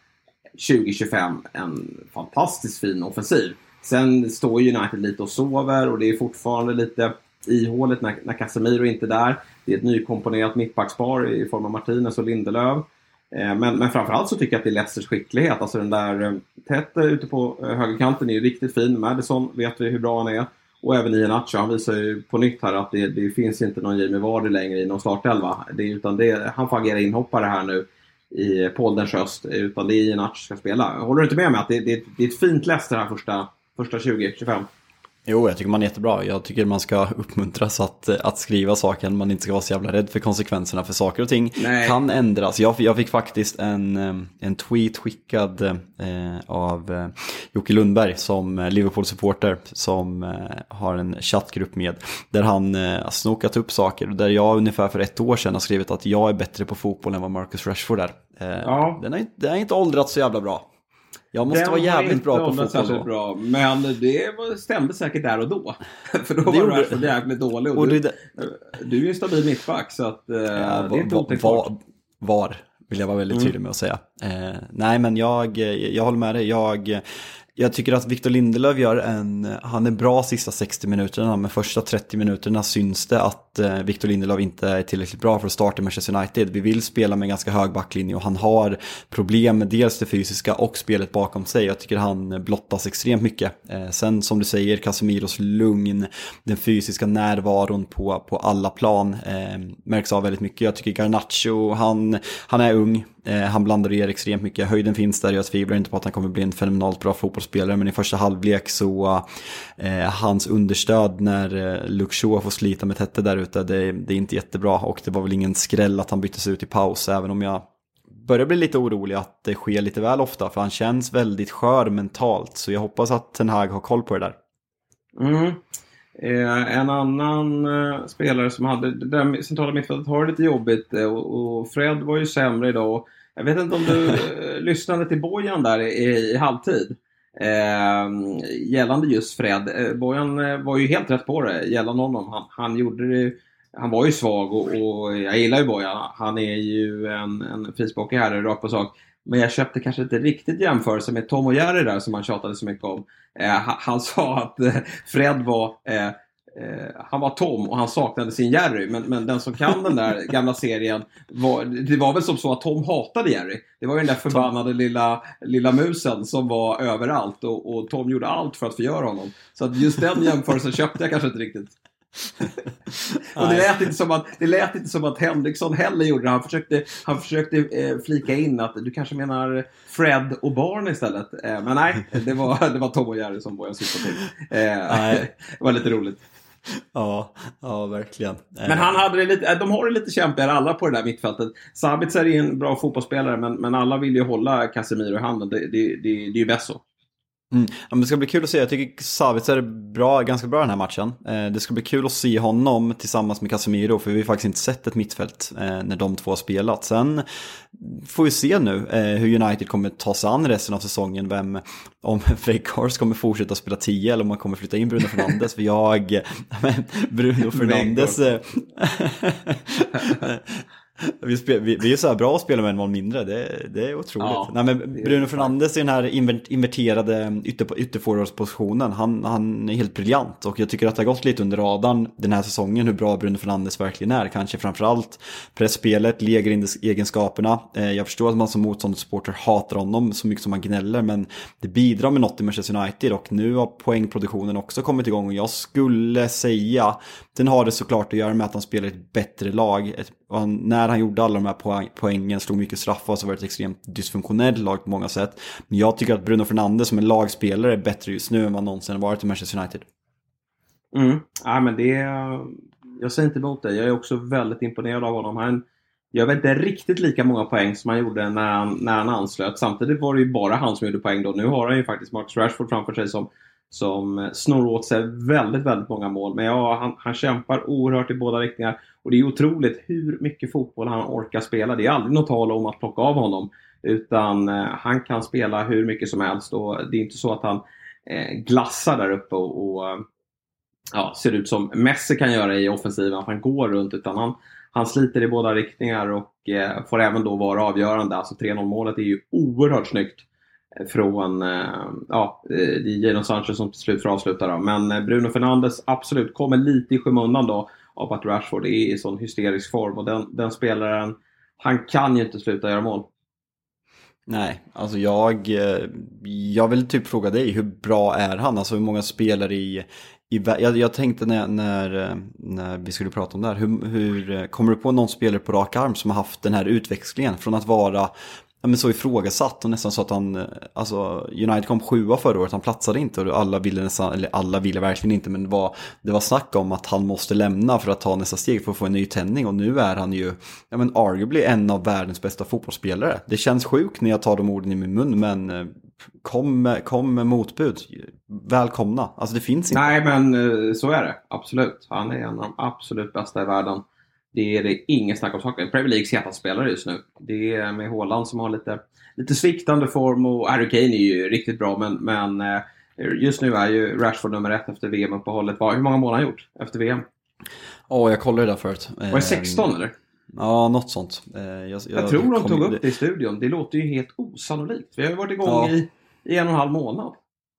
2025 en fantastiskt fin offensiv. Sen står United lite och sover och det är fortfarande lite ihåligt när, när Casemiro inte är där. Det är ett nykomponerat mittbackspar i form av Martinez och Lindelöf. Eh, men, men framförallt så tycker jag att det är Leicesters skicklighet. Alltså den där eh, Tete eh, ute på högerkanten är ju riktigt fin. Madison vet vi hur bra han är. Och även Iheanacho, han visar ju på nytt här att det, det finns inte någon Jamie Vardy längre i någon startelva. Det, utan det, han får agera inhoppare här nu i Poldens höst, utan det är Iheanacho som ska spela. Håller du inte med mig att det, det, det är ett fint Leicester här första, första 20-25? Jo, jag tycker man är jättebra. Jag tycker man ska uppmuntras att, att skriva saker. Man inte ska vara så jävla rädd för konsekvenserna för saker och ting Nej. kan ändras. Jag, jag fick faktiskt en, eh, en tweet skickad eh, av eh, Jocke Lundberg som Liverpool-supporter som eh, har en chattgrupp med. Där han eh, har snokat upp saker. Där jag ungefär för ett år sedan har skrivit att jag är bättre på fotboll än vad Marcus Rashford är. Eh, ja. den, har, den har inte åldrats så jävla bra. Jag måste den vara jävligt bra på fotboll då. Bra, men det stämde säkert där och då. För då det var Rashford jävligt dålig. Och, och du, det... du är ju en stabil mittback så att eh, ja, det är inte otänkbart. Var, vill jag vara väldigt mm. tydlig med att säga. Eh, nej men jag, jag håller med dig. Jag jag tycker att Victor Lindelöf gör en, han är bra sista 60 minuterna, men första 30 minuterna syns det att eh, Victor Lindelöf inte är tillräckligt bra för att starta Manchester United. Vi vill spela med en ganska hög backlinje och han har problem med dels det fysiska och spelet bakom sig. Jag tycker han blottas extremt mycket. Eh, sen som du säger, Casemiros lugn, den fysiska närvaron på, på alla plan eh, märks av väldigt mycket. Jag tycker Garnacho, han, han är ung, Eh, han blandar och ger extremt mycket. Höjden finns där, jag tvivlar inte på att han kommer bli en fenomenalt bra fotbollsspelare. Men i första halvlek så, eh, hans understöd när eh, Luxua får slita med Tette där ute, det, det är inte jättebra. Och det var väl ingen skräll att han byttes ut i paus, även om jag börjar bli lite orolig att det sker lite väl ofta. För han känns väldigt skör mentalt. Så jag hoppas att Ten Hag har koll på det där. Mm. Eh, en annan eh, spelare som hade det där centrala mittfältet har det lite jobbigt eh, och, och, Fred var ju sämre idag. Jag vet inte om du eh, lyssnade till Bojan där i, i halvtid. Eh, gällande just Fred. Eh, Bojan eh, var ju helt rätt på det gällande honom. Han, han gjorde det han var ju svag och, och, jag gillar ju Bojan. Han är ju en, en frispråkig herre rakt på sak. Men jag köpte kanske inte riktigt jämförelse med Tom och Jerry där som han tjatade så mycket om. Eh, han, han, sa att eh, Fred var eh, han var Tom och han saknade sin Jerry. Men, men den som kan den där gamla serien, var, det var väl som så att Tom hatade Jerry. Det var ju den där förbannade lilla, lilla musen som var överallt och, och Tom gjorde allt för att förgöra honom. Så att just den jämförelsen köpte jag kanske inte riktigt. och det lät, inte som att, det lät inte som att Henriksson heller gjorde det. Han försökte, han försökte eh, flika in att du kanske menar Fred och Barn istället. Eh, men nej, det var, det var Tom och Jerry som Bojan syftade till. Eh, det var lite roligt. Ja, ja verkligen. Men han hade det lite, de har det lite kämpigare alla på det där mittfältet. Sabitzer är en bra fotbollsspelare men, men alla vill ju hålla Casemiro i handen. Det, det, det, det är ju bäst så. Mm. Ja, det ska bli kul att se. Jag tycker Savitz är bra, ganska bra den här matchen. Eh, det ska bli kul att se honom tillsammans med Casemiro. För vi har faktiskt inte sett ett mittfält eh, när de två har spelat. Sen får vi se nu eh, hur United kommer ta sig an resten av säsongen. Vem, om Weghorst kommer fortsätta spela 10 eller om man kommer flytta in Bruno Fernandes. För jag, men Bruno Fernandes... Vi, spel, vi, vi, är så här bra att spela med en man mindre, det, det är otroligt. Ja, Nej, men Bruno Fernandes i den här inverterade ytter, ytterforwardspositionen, han, han är helt briljant. Och jag tycker att det har gått lite under radarn den här säsongen hur bra Bruno Fernandes verkligen är. Kanske framförallt pressspelet, egenskaperna. Eh, jag förstår att man som motståndarsupporter hatar honom så mycket som man gnäller, men det bidrar med något i Manchester United. Och nu har poängproduktionen också kommit igång och jag skulle säga, den har det såklart att göra med att han spelar ett bättre lag. Ett, han, när han gjorde alla de här poängen, slog mycket straffar, så var det ett extremt dysfunktionellt lag på många sätt. Men jag tycker att Bruno Fernandes som en lagspelare är bättre just nu än vad någonsin varit i Manchester United. Mm. Ja, men det... Jag säger inte emot dig. Jag är också väldigt imponerad av honom. Han gör väl inte riktigt lika många poäng som han gjorde när han, när han anslöt. Samtidigt var det ju bara han som gjorde poäng då. Nu har han ju faktiskt Marcus Rashford framför sig som som snor åt sig väldigt, väldigt många mål. Men ja, han, han kämpar oerhört i båda riktningar. Och det är otroligt hur mycket fotboll han orkar spela. Det är aldrig något tal om att plocka av honom. Utan eh, han kan spela hur mycket som helst och det är inte så att han eh, glassar där uppe och, och eh, ja, ser ut som Messi kan göra i offensiven. Att han går runt utan han, han sliter i båda riktningar och eh, får även då vara avgörande. Alltså 3-0 målet är ju oerhört snyggt från eh, ja, eh, det är Jadon Sanchez som till slut får avsluta. Då. Men eh, Bruno Fernandes absolut kommer lite i skymundan då av att Rashford är i sån hysterisk form och den, den spelaren, han kan ju inte sluta göra mål. Nej, alltså jag, jag vill typ fråga dig, hur bra är han? Alltså hur många spelare i, i jag, jag tänkte när, när, när vi skulle prata om det här, hur, hur kommer du på någon spelare på rak arm som har haft den här utväxlingen från att vara men så ifrågasatt och nästan så att han, eh, alltså United kom sjua förra året, han platsade inte och alla ville nästan, eller alla ville verkligen inte, men det var, det var snack om att han måste lämna för att ta nästa steg för att få en ny tändning och nu är han ju, ja men arguably en av världens bästa fotbollsspelare. Det känns sjukt när jag tar de orden i min mun, men eh, kom, kom med motbud. Välkomna. Alltså det finns inte. Nej, men eh, så är det. Absolut. Han är en av de absolut bästa i världen. Det är det ingen snack om saken. Premier Leagues hetaste spelare just nu. Det är med Haaland som har lite, lite sviktande form och Harry Kane är ju riktigt bra men, men eh, just nu är ju Rashford nummer ett efter VM-uppehållet. Hur många mål har han gjort efter VM? Ja, oh, jag kollade det där förut. Var det 16 ehm, eller? Ja, något sånt. Eh, jag, jag, jag tror de tog upp det i studion. Det låter ju helt osannolikt. Vi har ju varit igång ja. i, i en och en halv månad.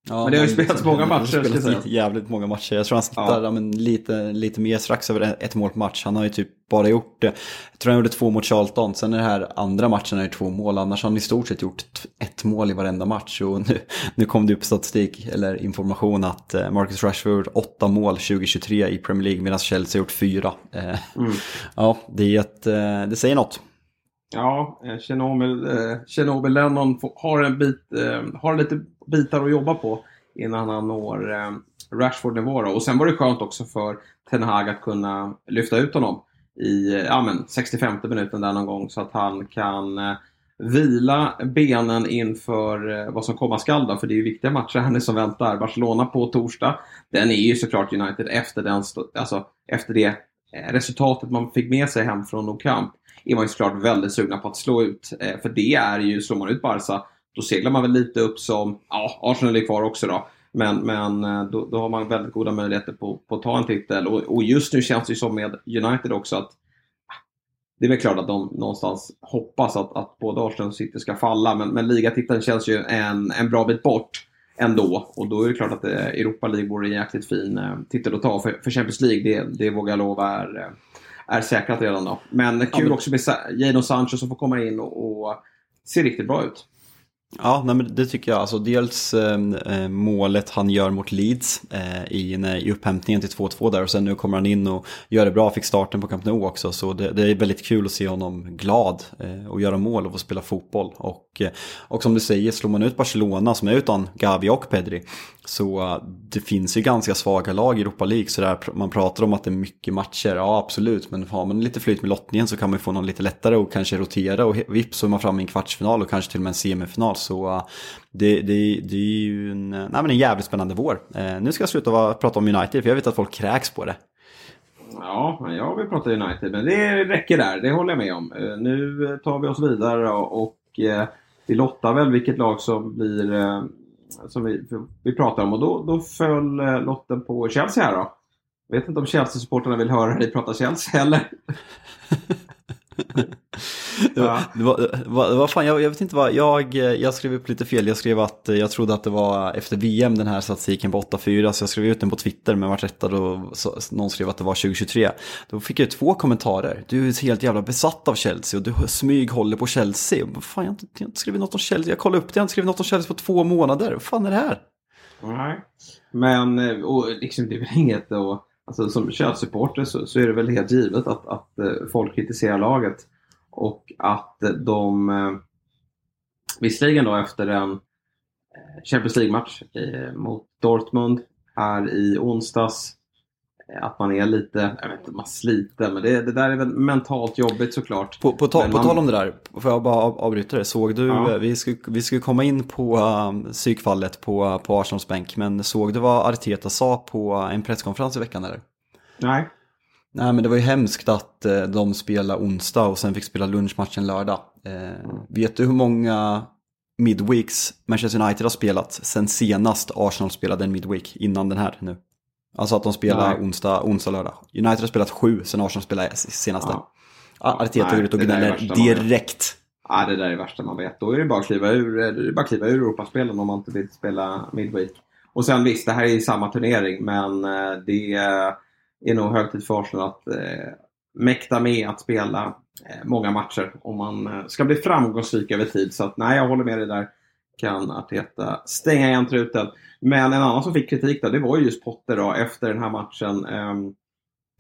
Ja, men det har ju spelats liksom, många matcher. Det har spelats jävligt många matcher. Jag tror han snittar ja. men, lite, lite mer strax över ett mål på match. Han har ju typ bara gjort, jag tror han gjorde två mot Charlton. Sen är det här andra matchen är två mål. Annars har han i stort sett gjort ett mål i varenda match. Och nu, nu kom det upp statistik, eller information, att eh, Marcus Rashford åtta mål 2023 i Premier League medan Chelsea har gjort fyra. Eh, mm. Ja, det, är ett, eh, det säger något. Ja, eh, Tjernobyl eh, Lennon har, en bit, eh, har lite bitar att jobba på innan han når eh, Rashford-nivå. Och sen var det skönt också för Ten Hag att kunna lyfta ut honom i eh, ja, men 65 minuten där någon gång så att han kan eh, vila benen inför eh, vad som komma skall För det är ju viktiga matcher här nu som väntar. Barcelona på torsdag. Den är ju såklart United efter, den, alltså, efter det Eh, resultatet man fick med sig hem från Nou Camp. Är man ju såklart väldigt sugna på att slå ut. Eh, för det är ju, slår man ut Barca, då seglar man väl lite upp som, ja, Arsenal är kvar också då. Men, men eh, då, då, har man väldigt goda möjligheter på, på att ta en titel. Och, och, just nu känns det ju som med United också att ah, det är väl klart att de någonstans hoppas att, att både Arsenal och City ska falla. Men, men ligatiteln känns ju en, en bra bit bort ändå. Och då är det klart att eh, Europa League vore en jäkligt fin eh, titel att ta. För, för Champions League, det, det vågar jag lova är, eh, är säkrat redan då. Men kul ja, men... också med Jadon Sancho som får komma in och, och se riktigt bra ut. Ja, nej, men det tycker jag. Alltså, dels ehm, eh, målet han gör mot Leeds eh, i, i upphämtningen till 2-2 där och sen nu kommer han in och gör det bra, fick starten på Camp Nou också. Så det, det är väldigt kul att se honom glad eh, och göra mål och få spela fotboll. Och, eh, och som du säger, slår man ut Barcelona som är utan Gavi och Pedri så det finns ju ganska svaga lag i Europa League. Så där man pratar om att det är mycket matcher, ja absolut. Men har man lite flyt med lottningen så kan man ju få någon lite lättare och kanske rotera och vips så är man framme i en kvartsfinal och kanske till och med en semifinal. Så uh, det, det, det är ju en, nej, men en jävligt spännande vår. Eh, nu ska jag sluta prata om United för jag vet att folk kräks på det. Ja, jag vill prata United men det räcker där, det håller jag med om. Eh, nu tar vi oss vidare och eh, vi lottar väl vilket lag som blir som vi, vi pratar om och då, då föll eh, lotten på Chelsea här då. Jag vet inte om Chelsea-supportrarna vill höra dig prata Chelsea heller. det var, det var, vad, vad fan, jag, jag, vet inte vad, jag, jag skrev upp lite fel. Jag skrev att jag trodde att det var efter VM den här statistiken på 8-4 så jag skrev ut den på Twitter men vart rättad och så, någon skrev att det var 2023. Då fick jag två kommentarer. Du är helt jävla besatt av Chelsea och du smyg håller på Chelsea. Och, fan, jag har, inte, jag har inte skrivit något om Chelsea. Jag kollade upp det, jag har inte skrivit något om Chelsea på två månader. Vad fan är det här? Nej, men eh, och liksom, det är väl inget att Alltså som Chelsea-supporter så, så, är det väl helt givet att, att eh, folk kritiserar laget. Och att de, eh, visserligen då efter en eh, Champions League-match mot Dortmund här i onsdags, att man är lite, jag vet inte man sliter, men det, det där är väl mentalt jobbigt såklart. På, på, ta, på man... tal om det där, får jag bara avbryta det, såg du, ja. vi, skulle, vi skulle komma in på um, psykfallet på, på Arsenals bänk, men såg du vad Arteta sa på en presskonferens i veckan eller? Nej. Nej men det var ju hemskt att eh, de spelade onsdag och sen fick spela lunchmatchen lördag. Eh, vet du hur många midweeks Manchester United har spelat sen senast Arsenal spelade en midweek innan den här nu? Alltså att de spelar onsdag, onsdag, lördag. United har spelat sju sen Arsenal spelade senaste. Ja. Arteta går ut och gnäller direkt. Ja, det där är värsta man vet. Då är det bara att kliva ur, är bara kliva ur Europaspelen om man inte vill spela midweek. Och sen visst, det här är samma turnering men eh, det är nog hög tid för Arsenal att eh, mäkta med att spela eh, många matcher om man eh, ska bli framgångsrik över tid. Så att nej, jag håller med dig där. Kan Arteta stänga igen truten. Men en annan som fick kritik där, det var just Potter då, efter den här matchen. Eh,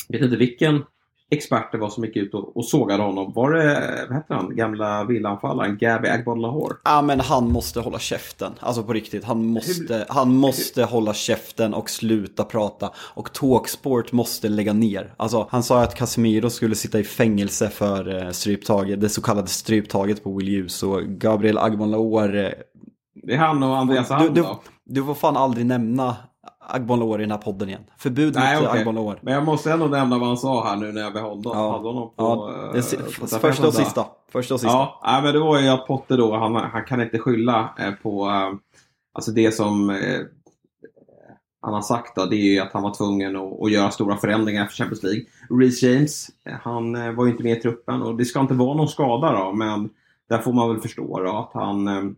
vet inte vilken experter var som gick ut och, och sågade honom. Var det, vad heter han, gamla villanfallaren Gabi Agbonlahor? Ja men han måste hålla käften. Alltså på riktigt, han måste, hur, han måste hur? hålla käften och sluta prata. Och Talksport måste lägga ner. Alltså han sa att Casemiro skulle sitta i fängelse för eh, stryptaget, det så kallade stryptaget på Will Hughes. Och Gabriel Agbonlahor eh, det är han och Andreas Hand du, du, får fan aldrig nämna Agbon Lawar i den här podden igen. Förbud Nej, mot okay. Agbon Lawar. Men jag måste ändå nämna vad han sa här nu när jag behållde ja. hade honom på... Ja, det, på första och sista. Första och sista. Ja, nej, men det var ju att Potter då, han, han kan inte skylla eh, på... Eh, alltså det som eh, han har sagt då, det är ju att han var tvungen att, att göra stora förändringar för Champions League. Reece James, han var ju inte med i truppen och det ska inte vara någon skada då, men där får man väl förstå då att han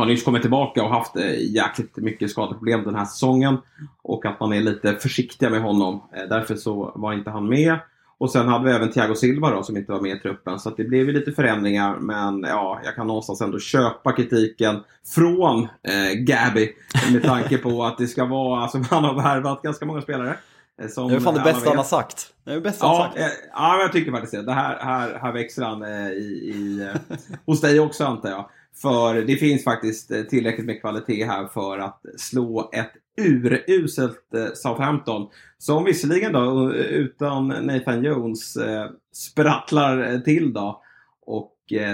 har nyss kommit tillbaka och haft eh, jäkligt mycket skadeproblem den här säsongen. Och att man är lite försiktiga med honom. Eh, därför så var inte han med. Och sen hade vi även Thiago Silva då, som inte var med i truppen. Så det blev ju lite förändringar. Men ja, jag kan någonstans ändå köpa kritiken från eh, Gabi. Med tanke på att det ska vara, alltså man har värvat ganska många spelare. Som, det är fan det bästa han har sagt. Det är det bästa ja, han sagt. Eh, ja, jag tycker faktiskt det. det här, här, här växer han eh, i, i, eh, hos dig också antar jag. För det finns faktiskt eh, tillräckligt med kvalitet här för att slå ett uruselt eh, Southampton. Som visserligen då utan Nathan Jones eh, sprattlar till då. Och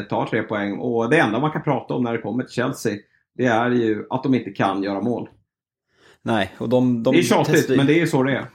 tar tre poäng. Och det enda man kan prata om när det kommer till Chelsea det är ju att de inte kan göra mål. Nej, och de... de det är tjatigt, men det är ju så det är.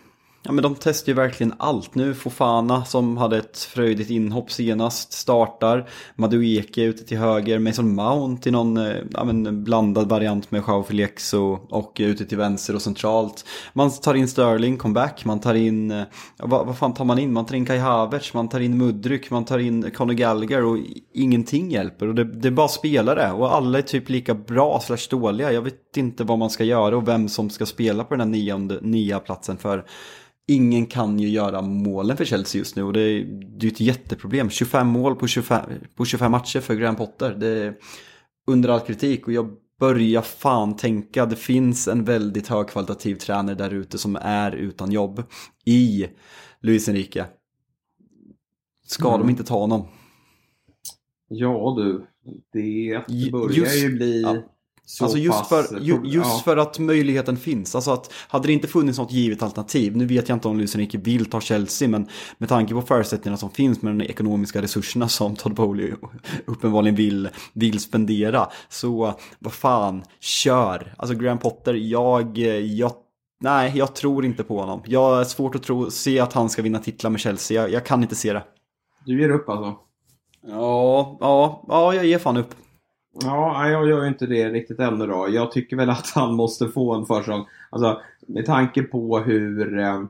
Ja men de testar ju verkligen allt nu. Fofana som hade ett fröjdigt inhopp senast startar. Madueke ute till höger. Mason Mount i någon eh, ja, men, blandad variant med Jao Felix och, och ute till vänster och centralt. Man tar in Sterling, comeback. Man tar in, eh, ja, vad, vad fan tar man in? Man tar in Kai Havertz, man tar in Mudryk, man tar in Conor Gallagher och ingenting hjälper. Och det, det är bara spelare och alla är typ lika bra slash dåliga. Jag vet inte vad man ska göra och vem som ska spela på den här nionde, nia platsen för ingen kan ju göra målen för Chelsea just nu och det är, är ett jätteproblem. 25 mål på 25, på 25 matcher för Graham Potter. Det är under all kritik och jag börjar fan tänka det finns en väldigt högkvalitativ tränare där ute som är utan jobb i Luis Enrique. Ska mm. de inte ta honom? Ja du, det börjar just, ju bli... Ja. Så alltså just, för, ju, just ja. för att möjligheten finns. Alltså att hade det inte funnits något givet alternativ, nu vet jag inte om Luis Enrique vill ta Chelsea, men med tanke på förutsättningarna som finns med de ekonomiska resurserna som Todd Bowley uppenbarligen vill, vill spendera, så vad fan, kör! Alltså Graham Potter, jag, jag Nej, jag tror inte på honom. Jag har svårt att tro, se att han ska vinna titlar med Chelsea. Jag, jag kan inte se det. Du ger upp alltså? Ja, ja, ja, jag ger fan upp. Ja, jag gör ju inte det riktigt ännu då. Jag tycker väl att han måste få en försäsong. Alltså, med tanke på hur, eh,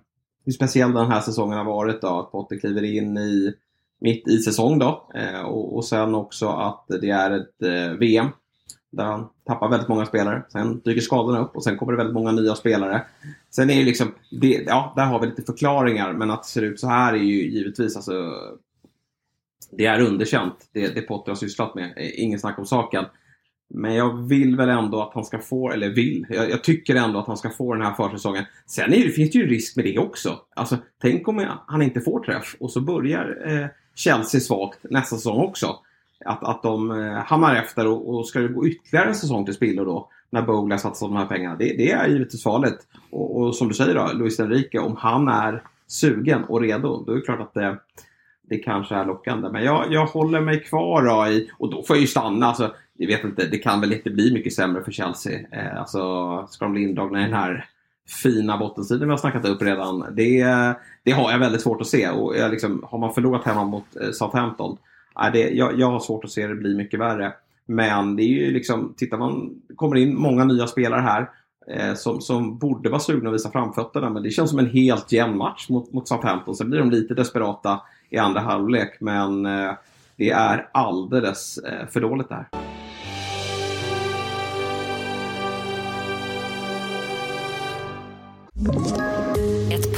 hur speciell den här säsongen har varit då. Att Potter kliver in i, mitt i säsong då. Eh, och, och sen också att det är ett eh, VM. Där han tappar väldigt många spelare. Sen dyker skadorna upp och sen kommer det väldigt många nya spelare. Sen är det liksom, det, ja, där har vi lite förklaringar. Men att det ser ut så här är ju givetvis alltså det är underkänt, det, det Potter har sysslat med. Ingen snack om saken. Men jag vill väl ändå att han ska få, eller vill, jag, jag tycker ändå att han ska få den här försäsongen. Sen är det, finns det ju risk med det också. Alltså, tänk om han inte får träff och så börjar eh, Chelsea svagt nästa säsong också. Att, att de eh, hamnar efter och, och ska det gå ytterligare en säsong till spillo då när Bowler satsar de här pengarna. Det, det är givetvis farligt. Och, och, som du säger då, Luis Enrique, om han är sugen och redo, då är det klart att eh, det kanske är lockande. Men jag, jag håller mig kvar då i, och då får jag ju stanna. Alltså, jag vet inte, det kan väl inte bli mycket sämre för Chelsea. Eh, alltså, ska de bli indragna i den här fina bottensidan vi har snackat upp redan. Det, det har jag väldigt svårt att se. Och jag liksom, har man förlorat hemma mot eh, Southampton, eh, det, jag, jag har svårt att se det bli mycket värre. Men det är ju liksom, tittar man, kommer in många nya spelare här eh, som, som borde vara sugna att visa framfötterna. Men det känns som en helt jämn match mot, mot Southampton. Sen blir de lite desperata i andra halvlek. Men eh, det är alldeles eh, för dåligt där. här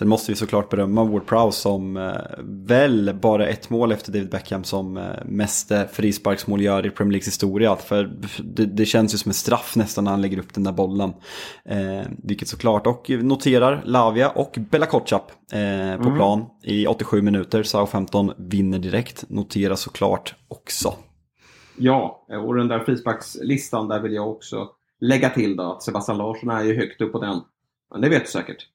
Sen måste vi såklart berömma Ward Prowse som eh, väl bara ett mål efter David Beckham som eh, mest frisparksmål gör i Premier Leagues historia. För det, det, känns ju som en straff nästan när han lägger upp den där bollen. Eh, vilket såklart, och noterar Lavia och Bella Kotschap eh, på mm. plan i 87 minuter. Southampton vinner direkt, noterar såklart också. Ja, och den där frisparkslistan där vill jag också lägga till då att Sebastian Larsson är ju högt upp på den. Men det vet du säkert.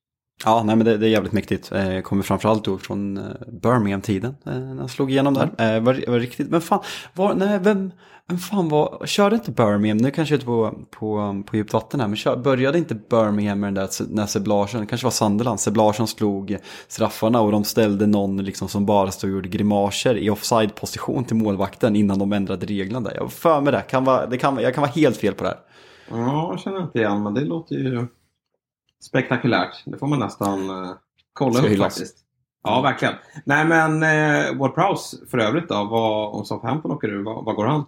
Ja, nej men det, det är jävligt mäktigt. Eh, kommer framförallt då från eh, Birmingham-tiden. Eh, när han slog igenom där. Eh, var, var riktigt, men fan, var, nej, vem, vem fan var, körde inte Birmingham, nu kanske jag inte på, på, på djupt vatten här, men kör, började inte Birmingham med den där när Seb Larsson, det kanske var Sunderland, Seb Larsson slog straffarna och de ställde någon liksom som bara stod och gjorde grimaser i offside-position till målvakten innan de ändrade reglerna där. Jag för mig det, kan vara, det kan, jag kan vara helt fel på det här. Ja, jag känner inte igen, men det låter ju spektakulärt. Det får man nästan uh, kolla upp faktiskt. Ja, verkligen. Nej, men eh, Ward Prowse för övrigt då, vad, om Southampton åker ur, vad, vad går han?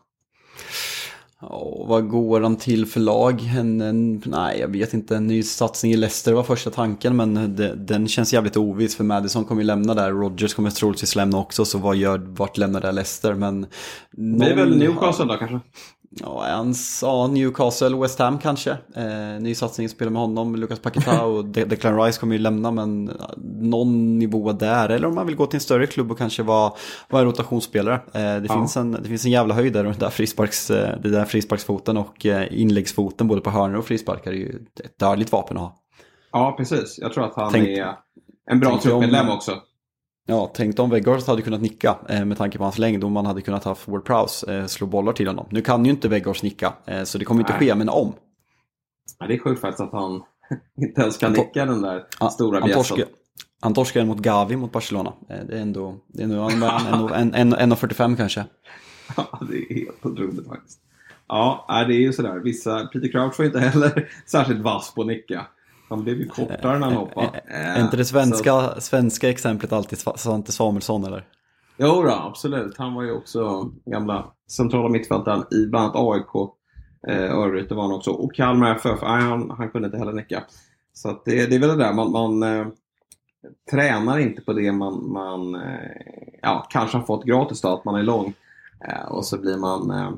Oh, vad går han till för lag? En, en, nej, jag vet inte. En ny satsning i Leicester var första tanken, men det, den känns jävligt oviss. För Madison kommer ju lämna där, Rodgers kommer troligtvis lämna också, så vad gör, vart lämnar det Leicester? Men någon, det är väl Newcastle då kanske? Ja, hans, ja, Newcastle, West Ham kanske. Eh, ny satsning spelar med honom, Lucas Paqueta och De Declan Rice kommer ju lämna men någon nivå där. Eller om man vill gå till en större klubb och kanske vara, vara rotationsspelare. Eh, det, ja. finns en, det finns en jävla höjd där runt där frisparks, eh, det där frisparksfoten och eh, inläggsfoten både på hörnor och frisparkar är ju ett dödligt vapen att ha. Ja, precis. Jag tror att han tänk, är en bra truppmedlem också. Ja, tänk om Weghorst hade kunnat nicka eh, med tanke på hans längd och man hade kunnat ha Ward Prowse eh, slå bollar till honom. Nu kan ju inte Weghorst nicka, eh, så det kommer inte ske, men om. Ja, det är sjukt faktiskt att han inte ens kan nicka den där ja, stora bjässen. Han torskade mot Gavi mot Barcelona. Det är ändå, det är ändå en, en, en, 1,45 kanske. Ja, det är helt otroligt faktiskt. Ja, det är ju sådär. Vissa, Peter Crouch var inte heller särskilt vass på att nicka. Han blev ju kortare när han hoppade. Är inte det svenska, så... svenska exemplet alltid Svante Samuelsson eller? Jo då, absolut. Han var ju också gamla centrala mittfältaren i bland annat AIK. Eh, Örgryte var han också. Och Kalmar FF, nej, han, han kunde inte heller nicka. Så det, det är väl det där, man, man eh, tränar inte på det man, man eh, ja, kanske har fått gratis då, att man är lång. Eh, och så blir man eh,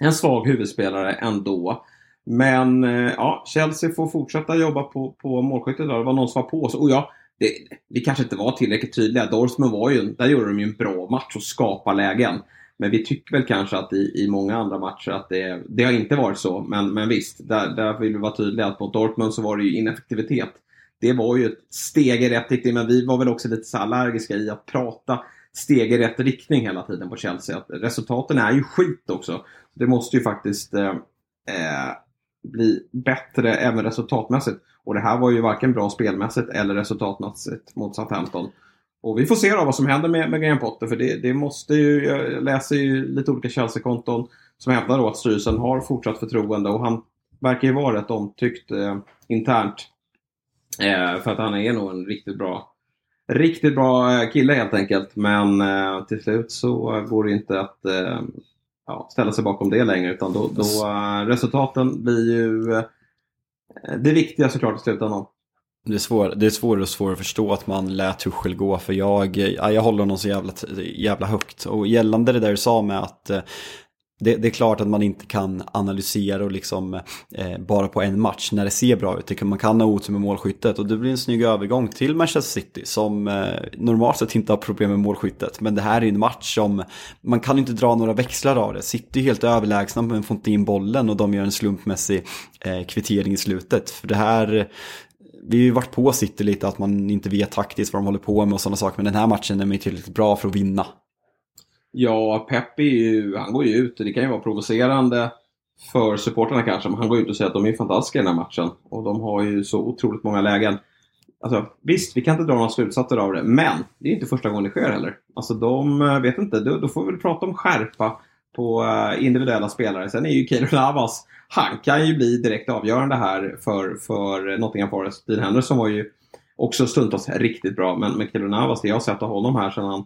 en svag huvudspelare ändå. Men eh, ja, Chelsea får fortsätta jobba på, på målskyttet. Det var någon som var på oss. Och ja, det, vi kanske inte var tillräckligt tydliga. Dortmund var ju, där gjorde de ju en bra match och skapade lägen. Men vi tycker väl kanske att i, i många andra matcher att det, det har inte varit så. Men, men visst, där, där vill vi vara tydliga att mot Dortmund så var det ju ineffektivitet. Det var ju ett steg i rätt riktning, men vi var väl också lite så allergiska i att prata steg i rätt riktning hela tiden på Chelsea. Att resultaten är ju skit också. Det måste ju faktiskt eh, eh bli bättre även resultatmässigt. Och det här var ju varken bra spelmässigt eller resultatmässigt mot Southampton. Och vi får se då vad som händer med, med Graham Potter för det, det måste ju, jag läser ju lite olika Chelsea-konton som hävdar då att styrelsen har fortsatt förtroende och han verkar ju vara rätt omtyckt eh, internt. Eh, för att han är nog en riktigt bra Riktigt bra eh, kille helt enkelt men eh, till slut så går det inte att eh, ja, ställa sig bakom det längre. Utan då, då uh, resultaten blir ju uh, det viktiga såklart i slutändan. Det är, svår, det är svårare och svårare att förstå att man lät Tuchel gå för jag, jag håller honom så jävla, jävla högt. Och gällande det där du sa med att eh, det, det, är klart att man inte kan analysera och liksom eh, bara på en match när det ser bra ut. Man kan ha otur med målskyttet och det blir en snygg övergång till Manchester City som eh, normalt sett inte har problem med målskyttet. Men det här är en match som man kan inte dra några växlar av det. City är helt överlägsna men får inte in bollen och de gör en slumpmässig eh, kvittering i slutet. För det här vi har ju varit på City lite att man inte vet taktiskt vad de håller på med och sådana saker. Men den här matchen är man tillräckligt bra för att vinna. Ja, Pep ju, han går ju ut och det kan ju vara provocerande för supporterna kanske, men han går ut och säger att de är fantastiska i den här matchen. Och de har ju så otroligt många lägen. Alltså, visst, vi kan inte dra några slutsatser av det, men det är inte första gången det sker heller. Alltså de, eh, vet inte, då, då får vi väl prata om skärpa på uh, individuella spelare. Sen är ju Keylor Navas, han kan ju bli direkt avgörande här för, för Nottingham Forest. Dean Henderson var ju också stundtals riktigt bra, men men Keylor Navas, det jag har sett av honom här sedan han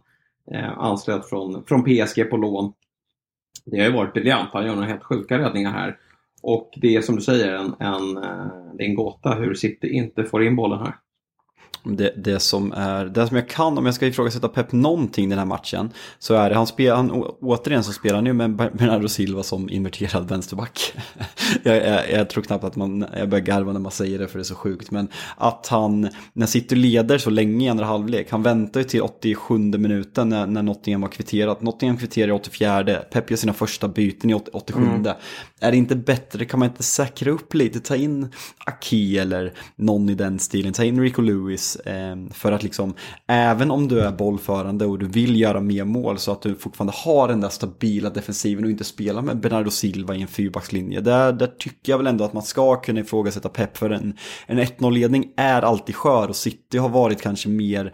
eh, anslöt från, från PSG på lån. Det har ju varit briljant. Han gör några helt sjuka räddningar här. Och det är som du säger en, en, eh, det är en gåta hur City inte får in bollen här det, det, som är, det som jag kan, om jag ska ifrågasätta Pep någonting den här matchen, så är det, han spelar, han, återigen så spelar han ju med Bernardo Silva som inverterad vänsterback. jag, jag, jag, tror knappt att man, jag börjar garva när man säger det för det är så sjukt, men att han, när City leder så länge i andra halvlek, han väntar ju till 87 minuten när, när Nottingham har kvitterat, Nottingham kvitterar i 84, Pep gör sina första byten i 87. Mm. Är det inte bättre, kan man inte säkra upp lite, ta in Aki eller någon i den stilen, ta in Rico Lewis, Eh, för att liksom, även om du är bollförande och du vill göra mer mål så att du fortfarande har den där stabila defensiven och inte spelar med Bernardo Silva i en fyrbackslinje. Där, där tycker jag väl ändå att man ska kunna ifrågasätta pepp för en, en 1-0-ledning är alltid skör och City har varit kanske mer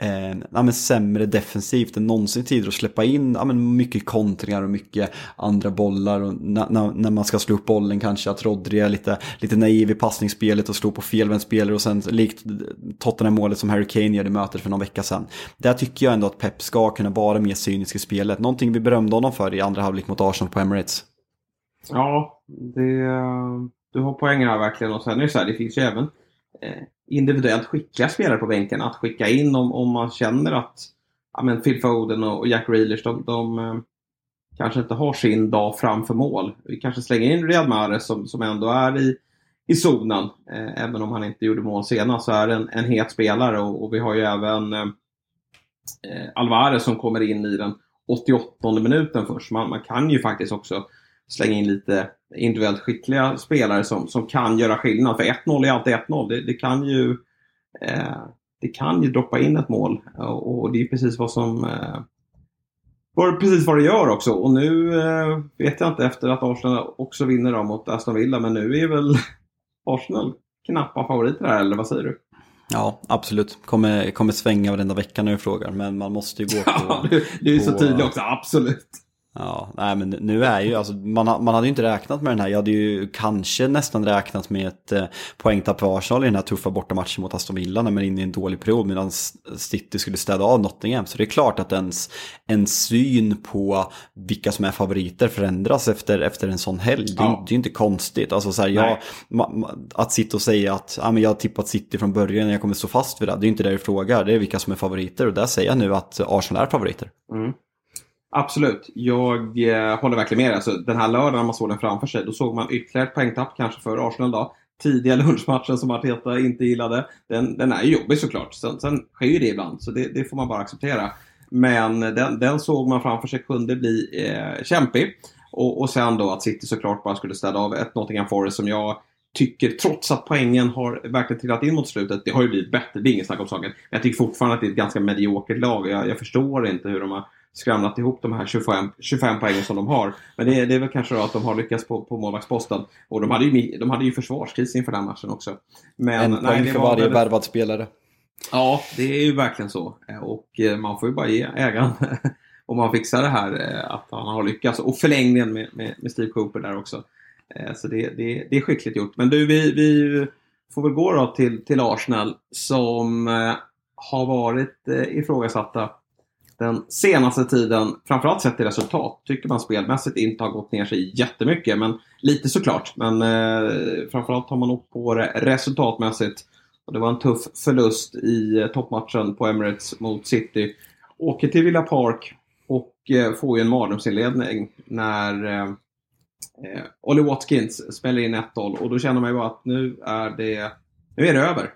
eh, ja, men sämre defensivt än någonsin tidigare och släppa in ja, men mycket kontringar och mycket andra bollar. Och när, när man ska slå upp bollen kanske att Rodri är lite, lite naiv i passningsspelet och slår på felvänd spelare och sen likt Tottenham-målet som Harry Kane gör i mötet för någon vecka sedan. Där tycker jag ändå att Pep ska kunna vara mer cynisk i spelet. Någonting vi berömde honom för i andra halvlek mot Arsenal på Emirates. Ja, det, du har poäng här verkligen. Och sen är det så här, det finns ju även Eh, individuellt skickliga spelare på bänken att skicka in om, om man känner att ja, men Phil Foden och Jack Reelers, de, de eh, kanske inte har sin dag framför mål. Vi kanske slänger in Riyad Mahrez som, som ändå är i, i zonen. Eh, även om han inte gjorde mål senast så är det en, en het spelare och, och vi har ju även eh, eh Alvarez som kommer in i den 88 minuten först. Man, man kan ju faktiskt också slänga in lite individuellt skickliga spelare som, som kan göra skillnad. För 1-0 är alltid 1-0. Det, det, kan ju eh, det kan ju droppa in ett mål och, och det är precis vad som eh, var precis vad det gör också. Och nu eh, vet jag inte efter att Arsenal också vinner då mot Aston Villa, men nu är väl Arsenal knappa favoriter här, eller vad säger du? Ja, absolut. Kommer, kommer svänga varenda vecka när du frågar, men man måste ju gå på... Ja, du, du är på, så tydlig också, absolut. Ja, nej men nu är ju, alltså, man, man hade ju inte räknat med den här. Jag hade ju kanske nästan räknat med ett eh, poängtapp för Arsenal i den här tuffa bortamatchen mot Aston Villa när man är inne i en dålig period medan City skulle städa av Nottingham. Så det är klart att ens en syn på vilka som är favoriter förändras efter, efter en sån helg. Det, ja. det är ju inte konstigt. Alltså, så här, jag, ma, att sitta och säga att ja, men jag har tippat City från början och jag kommer stå fast vid det. Det är ju inte det du frågar, det är vilka som är favoriter och där säger jag nu att Arsenal är favoriter. Mm. Absolut. Jag eh, håller verkligen med. Alltså, den här lördagen när man såg den framför sig, då såg man ytterligare ett poängtapp kanske för Arsenal. Då. Tidiga lunchmatchen som Arteta inte gillade. Den, den är jobbig såklart. Sen, sen sker ju det ibland, så det, det får man bara acceptera. Men den, den, såg man framför sig kunde bli eh, kämpig. Och, och sen då att City såklart bara skulle städa av ett Nottingham Forest som jag tycker, trots att poängen har verkligen trillat in mot slutet, det har ju blivit bättre, det är inget snack om saken. Men jag tycker fortfarande att det är ett ganska mediokert lag. Jag, jag förstår inte hur de har skramlat ihop de här 25, 25 poängen som de har. Men det, det är väl kanske då att de har lyckats på, på målvaktsposten. Och de hade, ju, de hade ju försvarskris inför den matchen också. Men, en poäng för varje väldigt... värvad spelare. Ja, det är ju verkligen så. Och eh, man får ju bara ge ägaren om man fixar det här eh, att han har lyckats. Och förlängningen med, med, med Steve Cooper där också. Eh, så det, det, det är skickligt gjort. Men du, vi, vi får väl gå då till, till Arsenal som har varit ifrågasatta den senaste tiden, framförallt sett till resultat, tycker man spelmässigt inte har gått ner sig jättemycket. Men lite såklart. Men eh, framförallt har man åkt på det resultatmässigt. Och det var en tuff förlust i eh, toppmatchen på Emirates mot City. Åker till Villa Park och eh, får ju en mardrömsinledning när eh, eh Ollie Watkins spelar in 1-0. Och då känner man ju bara att nu är det, nu är det över.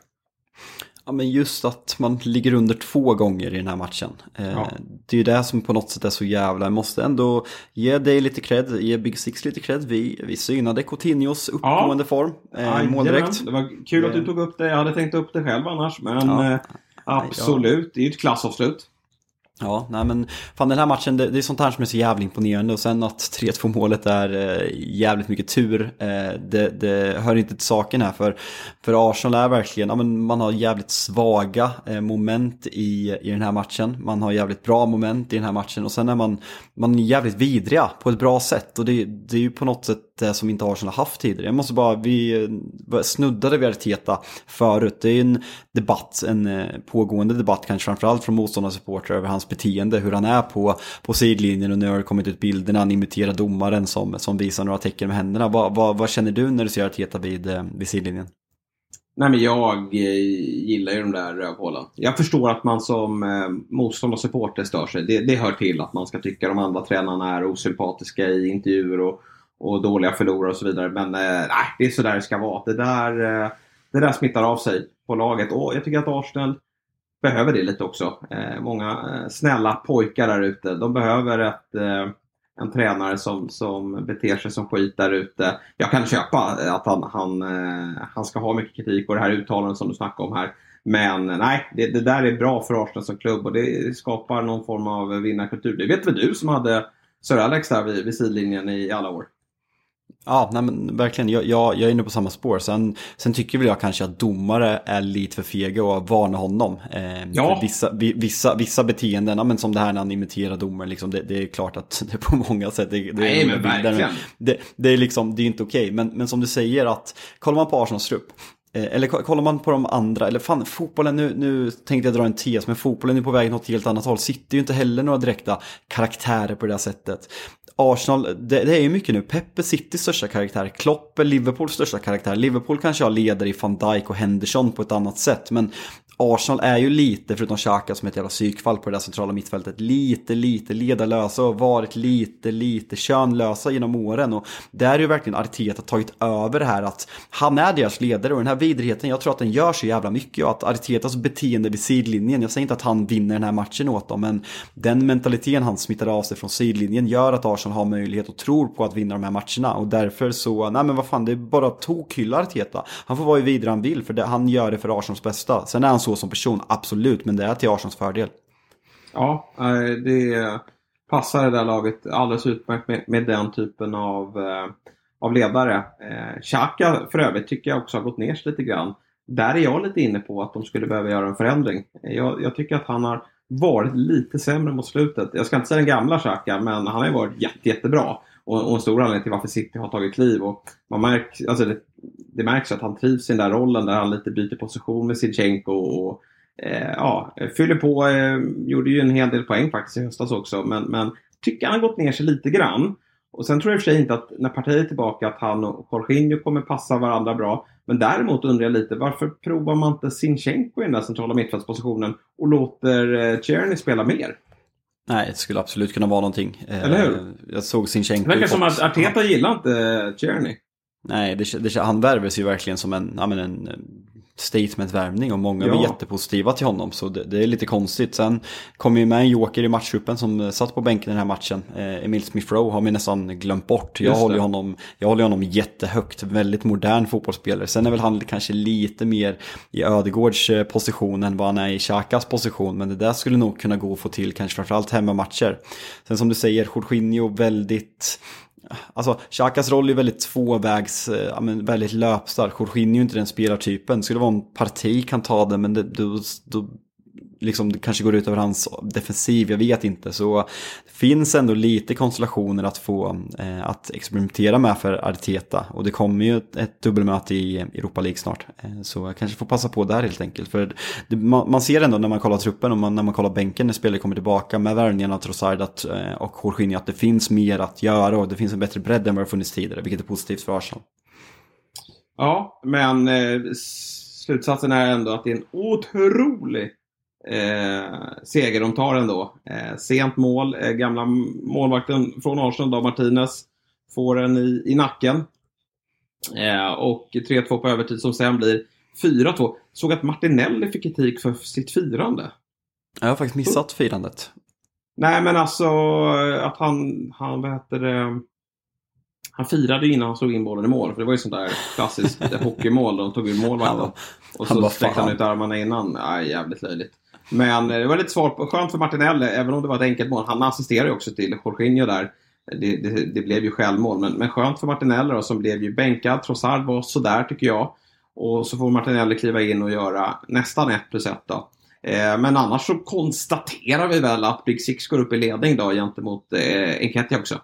Ja men just att man ligger under två gånger i den här matchen. Eh, ja. Det är ju det som på något sätt är så jävla, jag måste ändå ge dig lite cred, ge Big Six lite cred. Vi, vi synade Coutinhos uppgående ja. form, eh, måldirekt. Det var kul att du tog upp det, jag hade tänkt upp det själv annars. Men ja. eh, absolut, det är ju ett klassavslut. Ja, nej men fan den här matchen, det, det är sånt här som är så jävligt imponerande och sen att 3-2 målet är eh, jävligt mycket tur. Eh, det, det, hör inte till saken här för, för Arsenal är verkligen, ja, men man har jävligt svaga eh, moment i, i den här matchen. Man har jävligt bra moment i den här matchen och sen är man, man är jävligt vidriga på ett bra sätt och det, det är ju på något sätt det som inte Arsenal har haft tidigare. Jag måste bara, vi eh, snuddade vid Arteta förut. Det är en debatt, en eh, pågående debatt kanske framförallt från motståndarsupportrar över hans beteende, hur han är på, på sidlinjen och nu har det kommit ut bilder när han imiterar domaren som, som visar några tecken med händerna. Vad, vad, vad känner du när du ser Arteta vid, vid sidlinjen? Nej men jag gillar ju de där rövhålen. Jag förstår att man som eh, och supporter stör sig. Det, det hör till att man ska tycka de andra tränarna är osympatiska i intervjuer och, och dåliga förlorare och så vidare. Men eh, nej, det är så där det ska vara. Det där, eh, det där smittar av sig på laget och jag tycker att Arsenal behöver det lite också. Eh, många snälla pojkar där ute. De behöver ett en tränare som, som beter sig som skit där ute. Jag kan köpa att han, han, han ska ha mycket kritik och det här uttalandet som du snackade om här. Men nej, det, det där är bra för Arsenal som klubb och det skapar någon form av vinnarkultur. Det vet väl du som hade Sir Alex där vid, vid sidlinjen i alla år? Ja, nej men verkligen. Jag, jag, jag är inne på samma spår. Sen, sen tycker väl jag kanske att domare är lite för fega och varnar honom. Eh, ja. vissa, vissa, vissa beteenden, ja, men som det här när han imiterar domaren, liksom, det, det, är klart att det på många sätt det, det Nej, men verkligen. Det, det, är liksom, det är inte okej. Okay. Men, men som du säger att, kollar man på Arsenals trupp, eh, eller kollar man på de andra, eller fan fotbollen, nu, nu tänkte jag dra en tes, men fotbollen är på väg åt ett helt annat håll. Sitter ju inte heller några direkta karaktärer på det här sättet. Arsenal, det, det, är ju mycket nu. Peppe Citys största karaktär, Klopp är Liverpools största karaktär. Liverpool kanske har ledare i van Dijk och Henderson på ett annat sätt. Men Arsenal är ju lite, förutom Xhaka som är ett jävla psykfall på det där centrala mittfältet, lite, lite ledarlösa och varit lite, lite könlösa genom åren. Och där är ju verkligen Arteta tagit över det här att han är deras ledare och den här vidrigheten, jag tror att den gör så jävla mycket och att Artetas beteende vid sidlinjen, jag säger inte att han vinner den här matchen åt dem, men den mentaliteten han smittar av sig från sidlinjen gör att Arsenal har möjlighet och tror på att vinna de här matcherna och därför så, nej men vad fan, det är bara tokhylla Arteta. Han får vara ju vidare han vill för det, han gör det för Arsenals bästa. Sen är han så som person, absolut, men det är till Arsens fördel. Ja, eh, det passar det där laget alldeles utmärkt med, med den typen av, eh, av ledare. Eh, Xhaka för övrigt tycker jag också har gått ner sig lite grann. Där är jag lite inne på att de skulle behöva göra en förändring. Jag, jag tycker att han har varit lite sämre mot slutet. Jag ska inte säga den gamla Xhaka, men han har ju varit jätte, jättebra. Och, och en stor anledning till varför City har tagit kliv. Och man märk, alltså det, det märks att han trivs i den där rollen där han lite byter position med Sinchenko och eh, ja, fyller på. Eh, gjorde ju en hel del poäng faktiskt i höstas också. Men, men tycker han har gått ner sig lite grann. Och sen tror jag i och för sig inte att när partiet är tillbaka att han och Jorginho kommer passa varandra bra. Men däremot undrar jag lite varför provar man inte Sinchenko i den där centrala mittfältspositionen och låter eh, Cherny spela mer? Nej, det skulle absolut kunna vara någonting. Eller hur? Eh, jag såg Sinchenko. Det verkar som att Arteta gillar inte Czerny. Nej, det, det, han värvas ju verkligen som en, ja, men en statementvärvning och många ja. var jättepositiva till honom så det, det, är lite konstigt. Sen kom ju med en joker i matchtruppen som satt på bänken i den här matchen. Eh, Emil Smith Rowe har vi nästan glömt bort. Jag håller, honom, jag håller honom jättehögt, väldigt modern fotbollsspelare. Sen är väl han kanske lite mer i Ödegårds eh, position än vad han är i Xhakas position. Men det där skulle nog kunna gå att få till kanske framförallt hemmamatcher. Sen som du säger, Jorginho väldigt Alltså, Xhakas roll är väldigt tvåvägs, eh, ja, men väldigt löpstark. Jorginho är ju inte den spelartypen. Skulle det vara en parti kan ta det, men det, då, då liksom, det kanske går ut över hans defensiv, jag vet inte. Så det finns ändå lite konstellationer att få eh, att experimentera med för Arteta. Och det kommer ju ett, ett dubbelmöte i Europa League snart. Eh, så jag kanske får passa på där helt enkelt. För det, man, man, ser ändå när man kollar truppen och man, när man kollar bänken när spelare kommer tillbaka med värvningarna av Trossard att, eh, och Jorginho att det finns mer att göra och det finns en bättre bredd än vad det funnits tidigare, vilket är positivt för Arsenal. Ja, men eh, slutsatsen är ändå att det är en otroligt eh, seger de tar ändå. Eh, sent mål, eh, gamla målvakten från Arsenal, då, Martinez, får en i, i nacken. Eh, och 3-2 på övertid som sen blir 4-2. Såg att Martinelli fick kritik för sitt firande. Jag har faktiskt missat firandet. Nej men alltså att han, han vad heter det, han firade innan han slog in bollen i mål. För det var ju sånt där klassiskt hockeymål. De tog ur målvakten. Och så sträckte han ut armarna innan. Ja, jävligt löjligt. Men eh, det var lite svårt, skönt för Martinelli, eh, även om det var ett enkelt mål. Han assisterade ju också till Jorginho där. Det, det, det, blev ju självmål, men, men skönt för Martinelli då, som blev ju bänkad. Trossard var sådär tycker jag. Och så får Martinelli kliva in och göra nästan 1 plus 1 då. Eh, men annars så konstaterar vi väl att Big Six går upp i ledning då gentemot eh, Enketia också.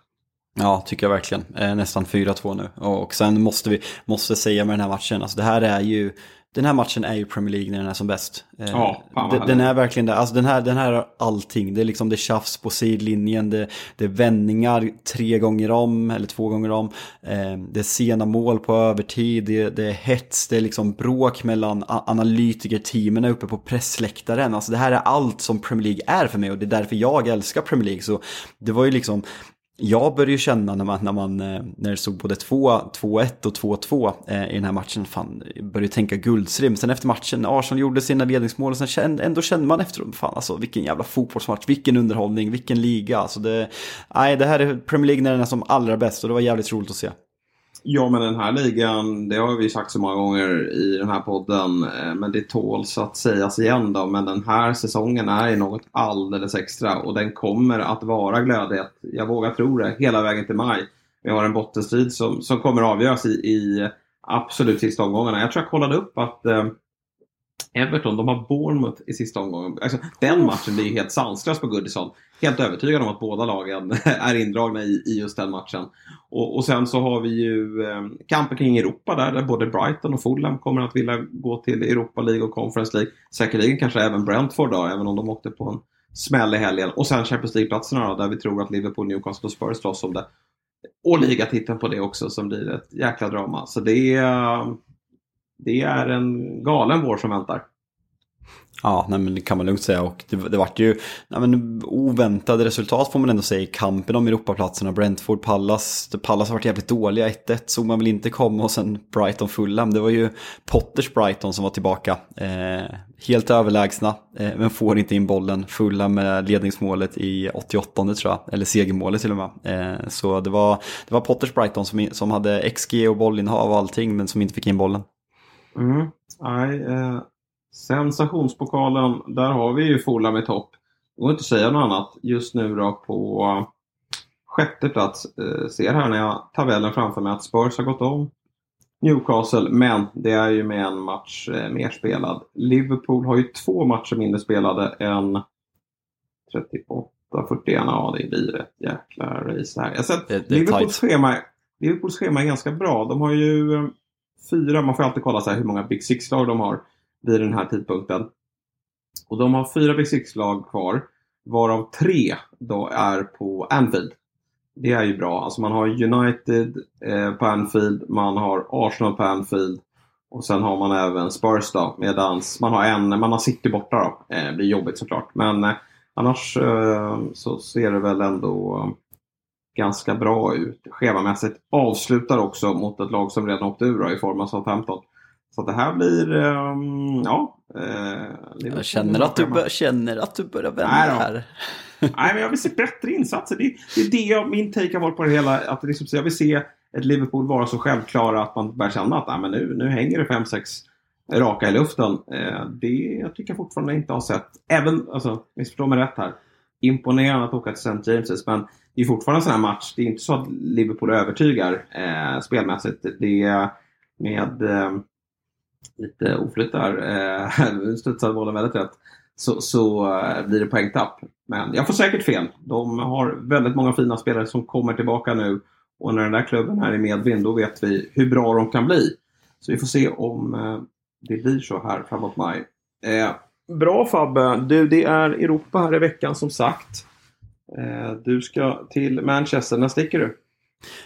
Ja, tycker jag verkligen. Eh, nästan 4-2 nu. Och sen måste vi måste säga med den här matchen, alltså det här är ju den här matchen är ju Premier League när den är som bäst. Eh, ja, den, den är verkligen det. Alltså den här, den här har allting. Det är liksom det är tjafs på sidlinjen, det, det är vändningar tre gånger om, eller två gånger om. Eh, det är sena mål på övertid, det, det är hets, det är liksom bråk mellan analytikerteamen uppe på pressläktaren. Alltså det här är allt som Premier League är för mig och det är därför jag älskar Premier League. Så det var ju liksom jag började ju känna när man, när man eh, när det stod både 2-1 och 2-2 eh, i den här matchen, fan, började tänka guldstrim. Sen efter matchen, Arsenal gjorde sina ledningsmål och sen kände, ändå kände man efteråt, fan alltså vilken jävla fotbollsmatch, vilken underhållning, vilken liga. Alltså det, nej, det här är Premier League när den är som allra bäst och det var jävligt roligt att se. Ja, men den här ligan, det har vi sagt så många gånger i den här podden, eh, men det tåls att sägas igen då. Men den här säsongen är ju något alldeles extra och den kommer att vara glödhet, jag vågar tro det, hela vägen till maj. Vi har en bottenstrid som, som kommer att avgöras i, i absolut sista omgångarna. Jag tror jag kollade upp att eh, Everton, de har Bournemouth i sista omgången. Alltså, den matchen blir ju helt sanslös på Goodison. Helt övertygad om att båda lagen är indragna i, i just den matchen. Och, och sen så har vi ju eh, kampen kring Europa där, där både Brighton och Fulham kommer att vilja gå till Europa League och Conference League. Säkerligen kanske även Brentford då, även om de åkte på en smäll i helgen. Och sen Champions League-platserna då, där vi tror att Liverpool, Newcastle och Spurs slåss om det. Och ligatiteln på det också som blir ett jäkla drama. Så det är, det är en galen vår som väntar. Ja, nej, men det kan man lugnt säga. Och det, det vart ju nej, men, oväntade resultat får man ändå säga i kampen om Europaplatserna. Brentford, Pallas. Pallas har varit jävligt dåliga. 1-1 såg man väl inte komma och sen Brighton, Fulham. Det var ju Potters Brighton som var tillbaka. Eh, helt överlägsna, eh, men får inte in bollen. Fulham med ledningsmålet i 88 tror jag. Eller segermålet till och med. Eh, så det var, det var Potters Brighton som, som hade XG och bollinnehav och allting, men som inte fick in bollen. Mm. Nej, eh, Sensationspokalen, där har vi ju Fulham i topp. Det går inte att säga något annat. Just nu då på sjätte plats. Eh, ser här när jag tabellen framför mig att Spurs har gått om Newcastle, men det är ju med en match eh, mer spelad. Liverpool har ju två matcher mindre spelade än 38, 41. Ja, det blir ett jäkla race här. Jag sett, det, det Liverpools, schema, Liverpools schema är ganska bra. De har ju eh, fyra, man får alltid kolla så hur många Big Six-lag de har vid den här tidpunkten. Och de har fyra Big Six-lag kvar, varav tre då är på Anfield. Det är ju bra. Alltså man har United eh, på Anfield, man har Arsenal på Anfield och sen har man även Spurs då, medans man har en, man har City borta då. Eh, det blir jobbigt såklart. Men eh, annars eh, så ser det väl ändå eh, ganska bra ut schemamässigt. Avslutar också mot ett lag som redan åkt ur i form av Southampton. Så det här blir, um, ja. Eh, jag känner att, du bör, känner att du börjar vända Nej, här. Nej, men jag vill se bättre insatser. Det, det är det jag, min take har varit på det hela. Att liksom, jag vill se ett Liverpool vara så självklara att man börjar känna att nej, men nu, nu hänger det 5-6 raka i luften. Eh, det jag tycker jag fortfarande inte har sett. Även, alltså, missförstå mig rätt här. Imponerande att åka till St. James's, men det är fortfarande en sån här match. Det är inte så att Liverpool övertygar eh, spelmässigt. Det är med eh, lite oflytt där. Eh, studsade bollen väldigt rätt. Så, så eh, blir det poängtapp. Men jag får säkert fel. De har väldigt många fina spelare som kommer tillbaka nu. Och när den där klubben är i medvind då vet vi hur bra de kan bli. Så vi får se om eh, det blir så här framåt maj. Eh, Bra Fabbe! Du, det är Europa här i veckan som sagt. Eh, du ska till Manchester. När sticker du?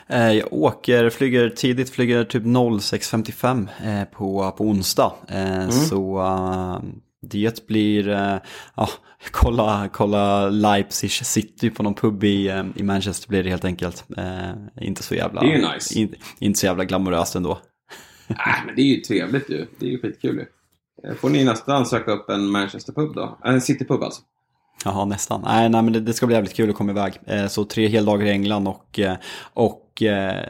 Eh, jag åker, flyger tidigt, flyger typ 06.55 eh, på, på onsdag. Mm. Så det blir, ja, kolla, kolla Leipzig City på någon pub i, i Manchester blir det helt enkelt. Inte så jävla, det är nice. in, inte så jävla glamoröst ändå. Nej, men det är ju trevligt ju. Det är ju skitkul ju. Eh, får ni nästan söka upp en Manchester-pub då? Eh, en City-pub alltså? Jaha, nästan. Nej, nej men det, det, ska bli jävligt kul att komma iväg. Eh, så tre heldagar i England och, eh, och eh,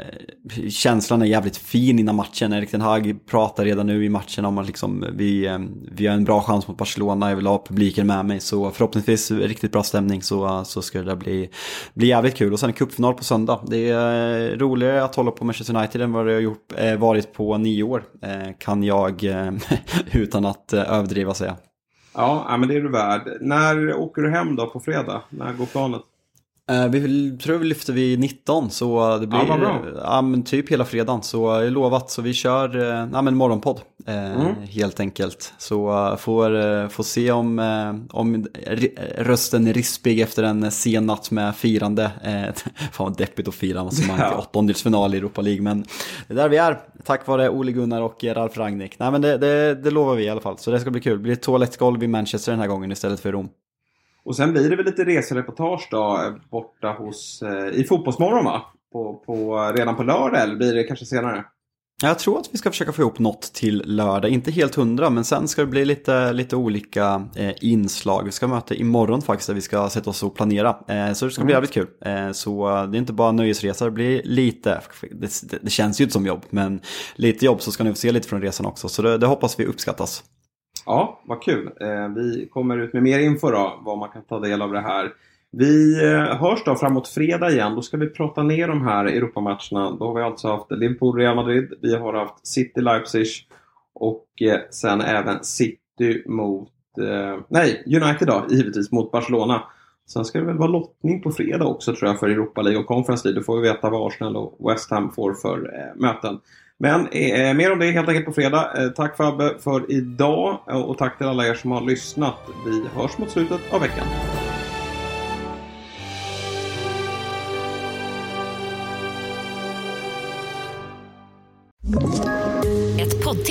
känslan är jävligt fin innan matchen. Erik Ten Hag pratar redan nu i matchen om att liksom, vi, eh, vi har en bra chans mot Barcelona, jag vill ha publiken med mig. Så förhoppningsvis riktigt bra stämning så, så ska det bli, bli jävligt kul. Och sen cupfinal på söndag. Det är eh, roligare att hålla på Manchester United än vad det har gjort, eh, varit på nio år. Eh, kan jag eh, utan att överdriva säga. Ja, men det är du värd. När åker du hem då på fredag? När går planet? Uh, vi tror vi lyfter vid 19 så det blir Ja, bra. ja, men typ hela fredagen. Så är lovat. Så vi kör uh, ja, men morgonpodd Mm. helt enkelt. Så får, får se om, om rösten är rispig efter en sen natt med firande. Fan vad deppigt att fira avancemang till Ja. åttondelsfinal i Europa League. Men det är där vi är. Tack vare Ole Gunnar och Ralf Rangnick. Nej men det, det, det lovar vi i alla fall. Så det ska bli kul. Det blir ett toalettgolv i Manchester den här gången istället för Rom. Och sen blir det väl lite resereportage då eh, borta hos, eh, i Fotbollsmorgon va? På, på, redan på lördag eller blir det kanske senare? Jag tror att vi ska försöka få ihop något till lördag, inte helt hundra, men sen ska det bli lite, lite olika eh, inslag. Vi ska möta imorgon faktiskt, där vi ska sätta oss och planera. Eh, så det ska bli jävligt kul. Eh, så eh, det är inte bara nöjesresa, det blir lite, det, det, det känns ju inte som jobb, men lite jobb så ska ni få se lite från resan också. Så det, det hoppas vi uppskattas. Ja, vad kul. Eh, vi kommer ut med mer info då, vad man kan ta del av det här. Vi eh, hörs då framåt fredag igen. Då ska vi prata ner de här Europamatcherna. Då har vi alltså haft Liverpool, Real Madrid. Vi har haft City, Leipzig och eh, sen även City mot, nej, United då, givetvis mot Barcelona. Sen ska det väl vara lottning på fredag också tror jag för Europa League och Conference League. Då får vi veta vad Arsenal och West Ham får för möten. Men eh, mer om det helt enkelt på fredag. Eh, tack Fabbe för idag och tack till alla er som har lyssnat. Vi hörs mot slutet av veckan. Ett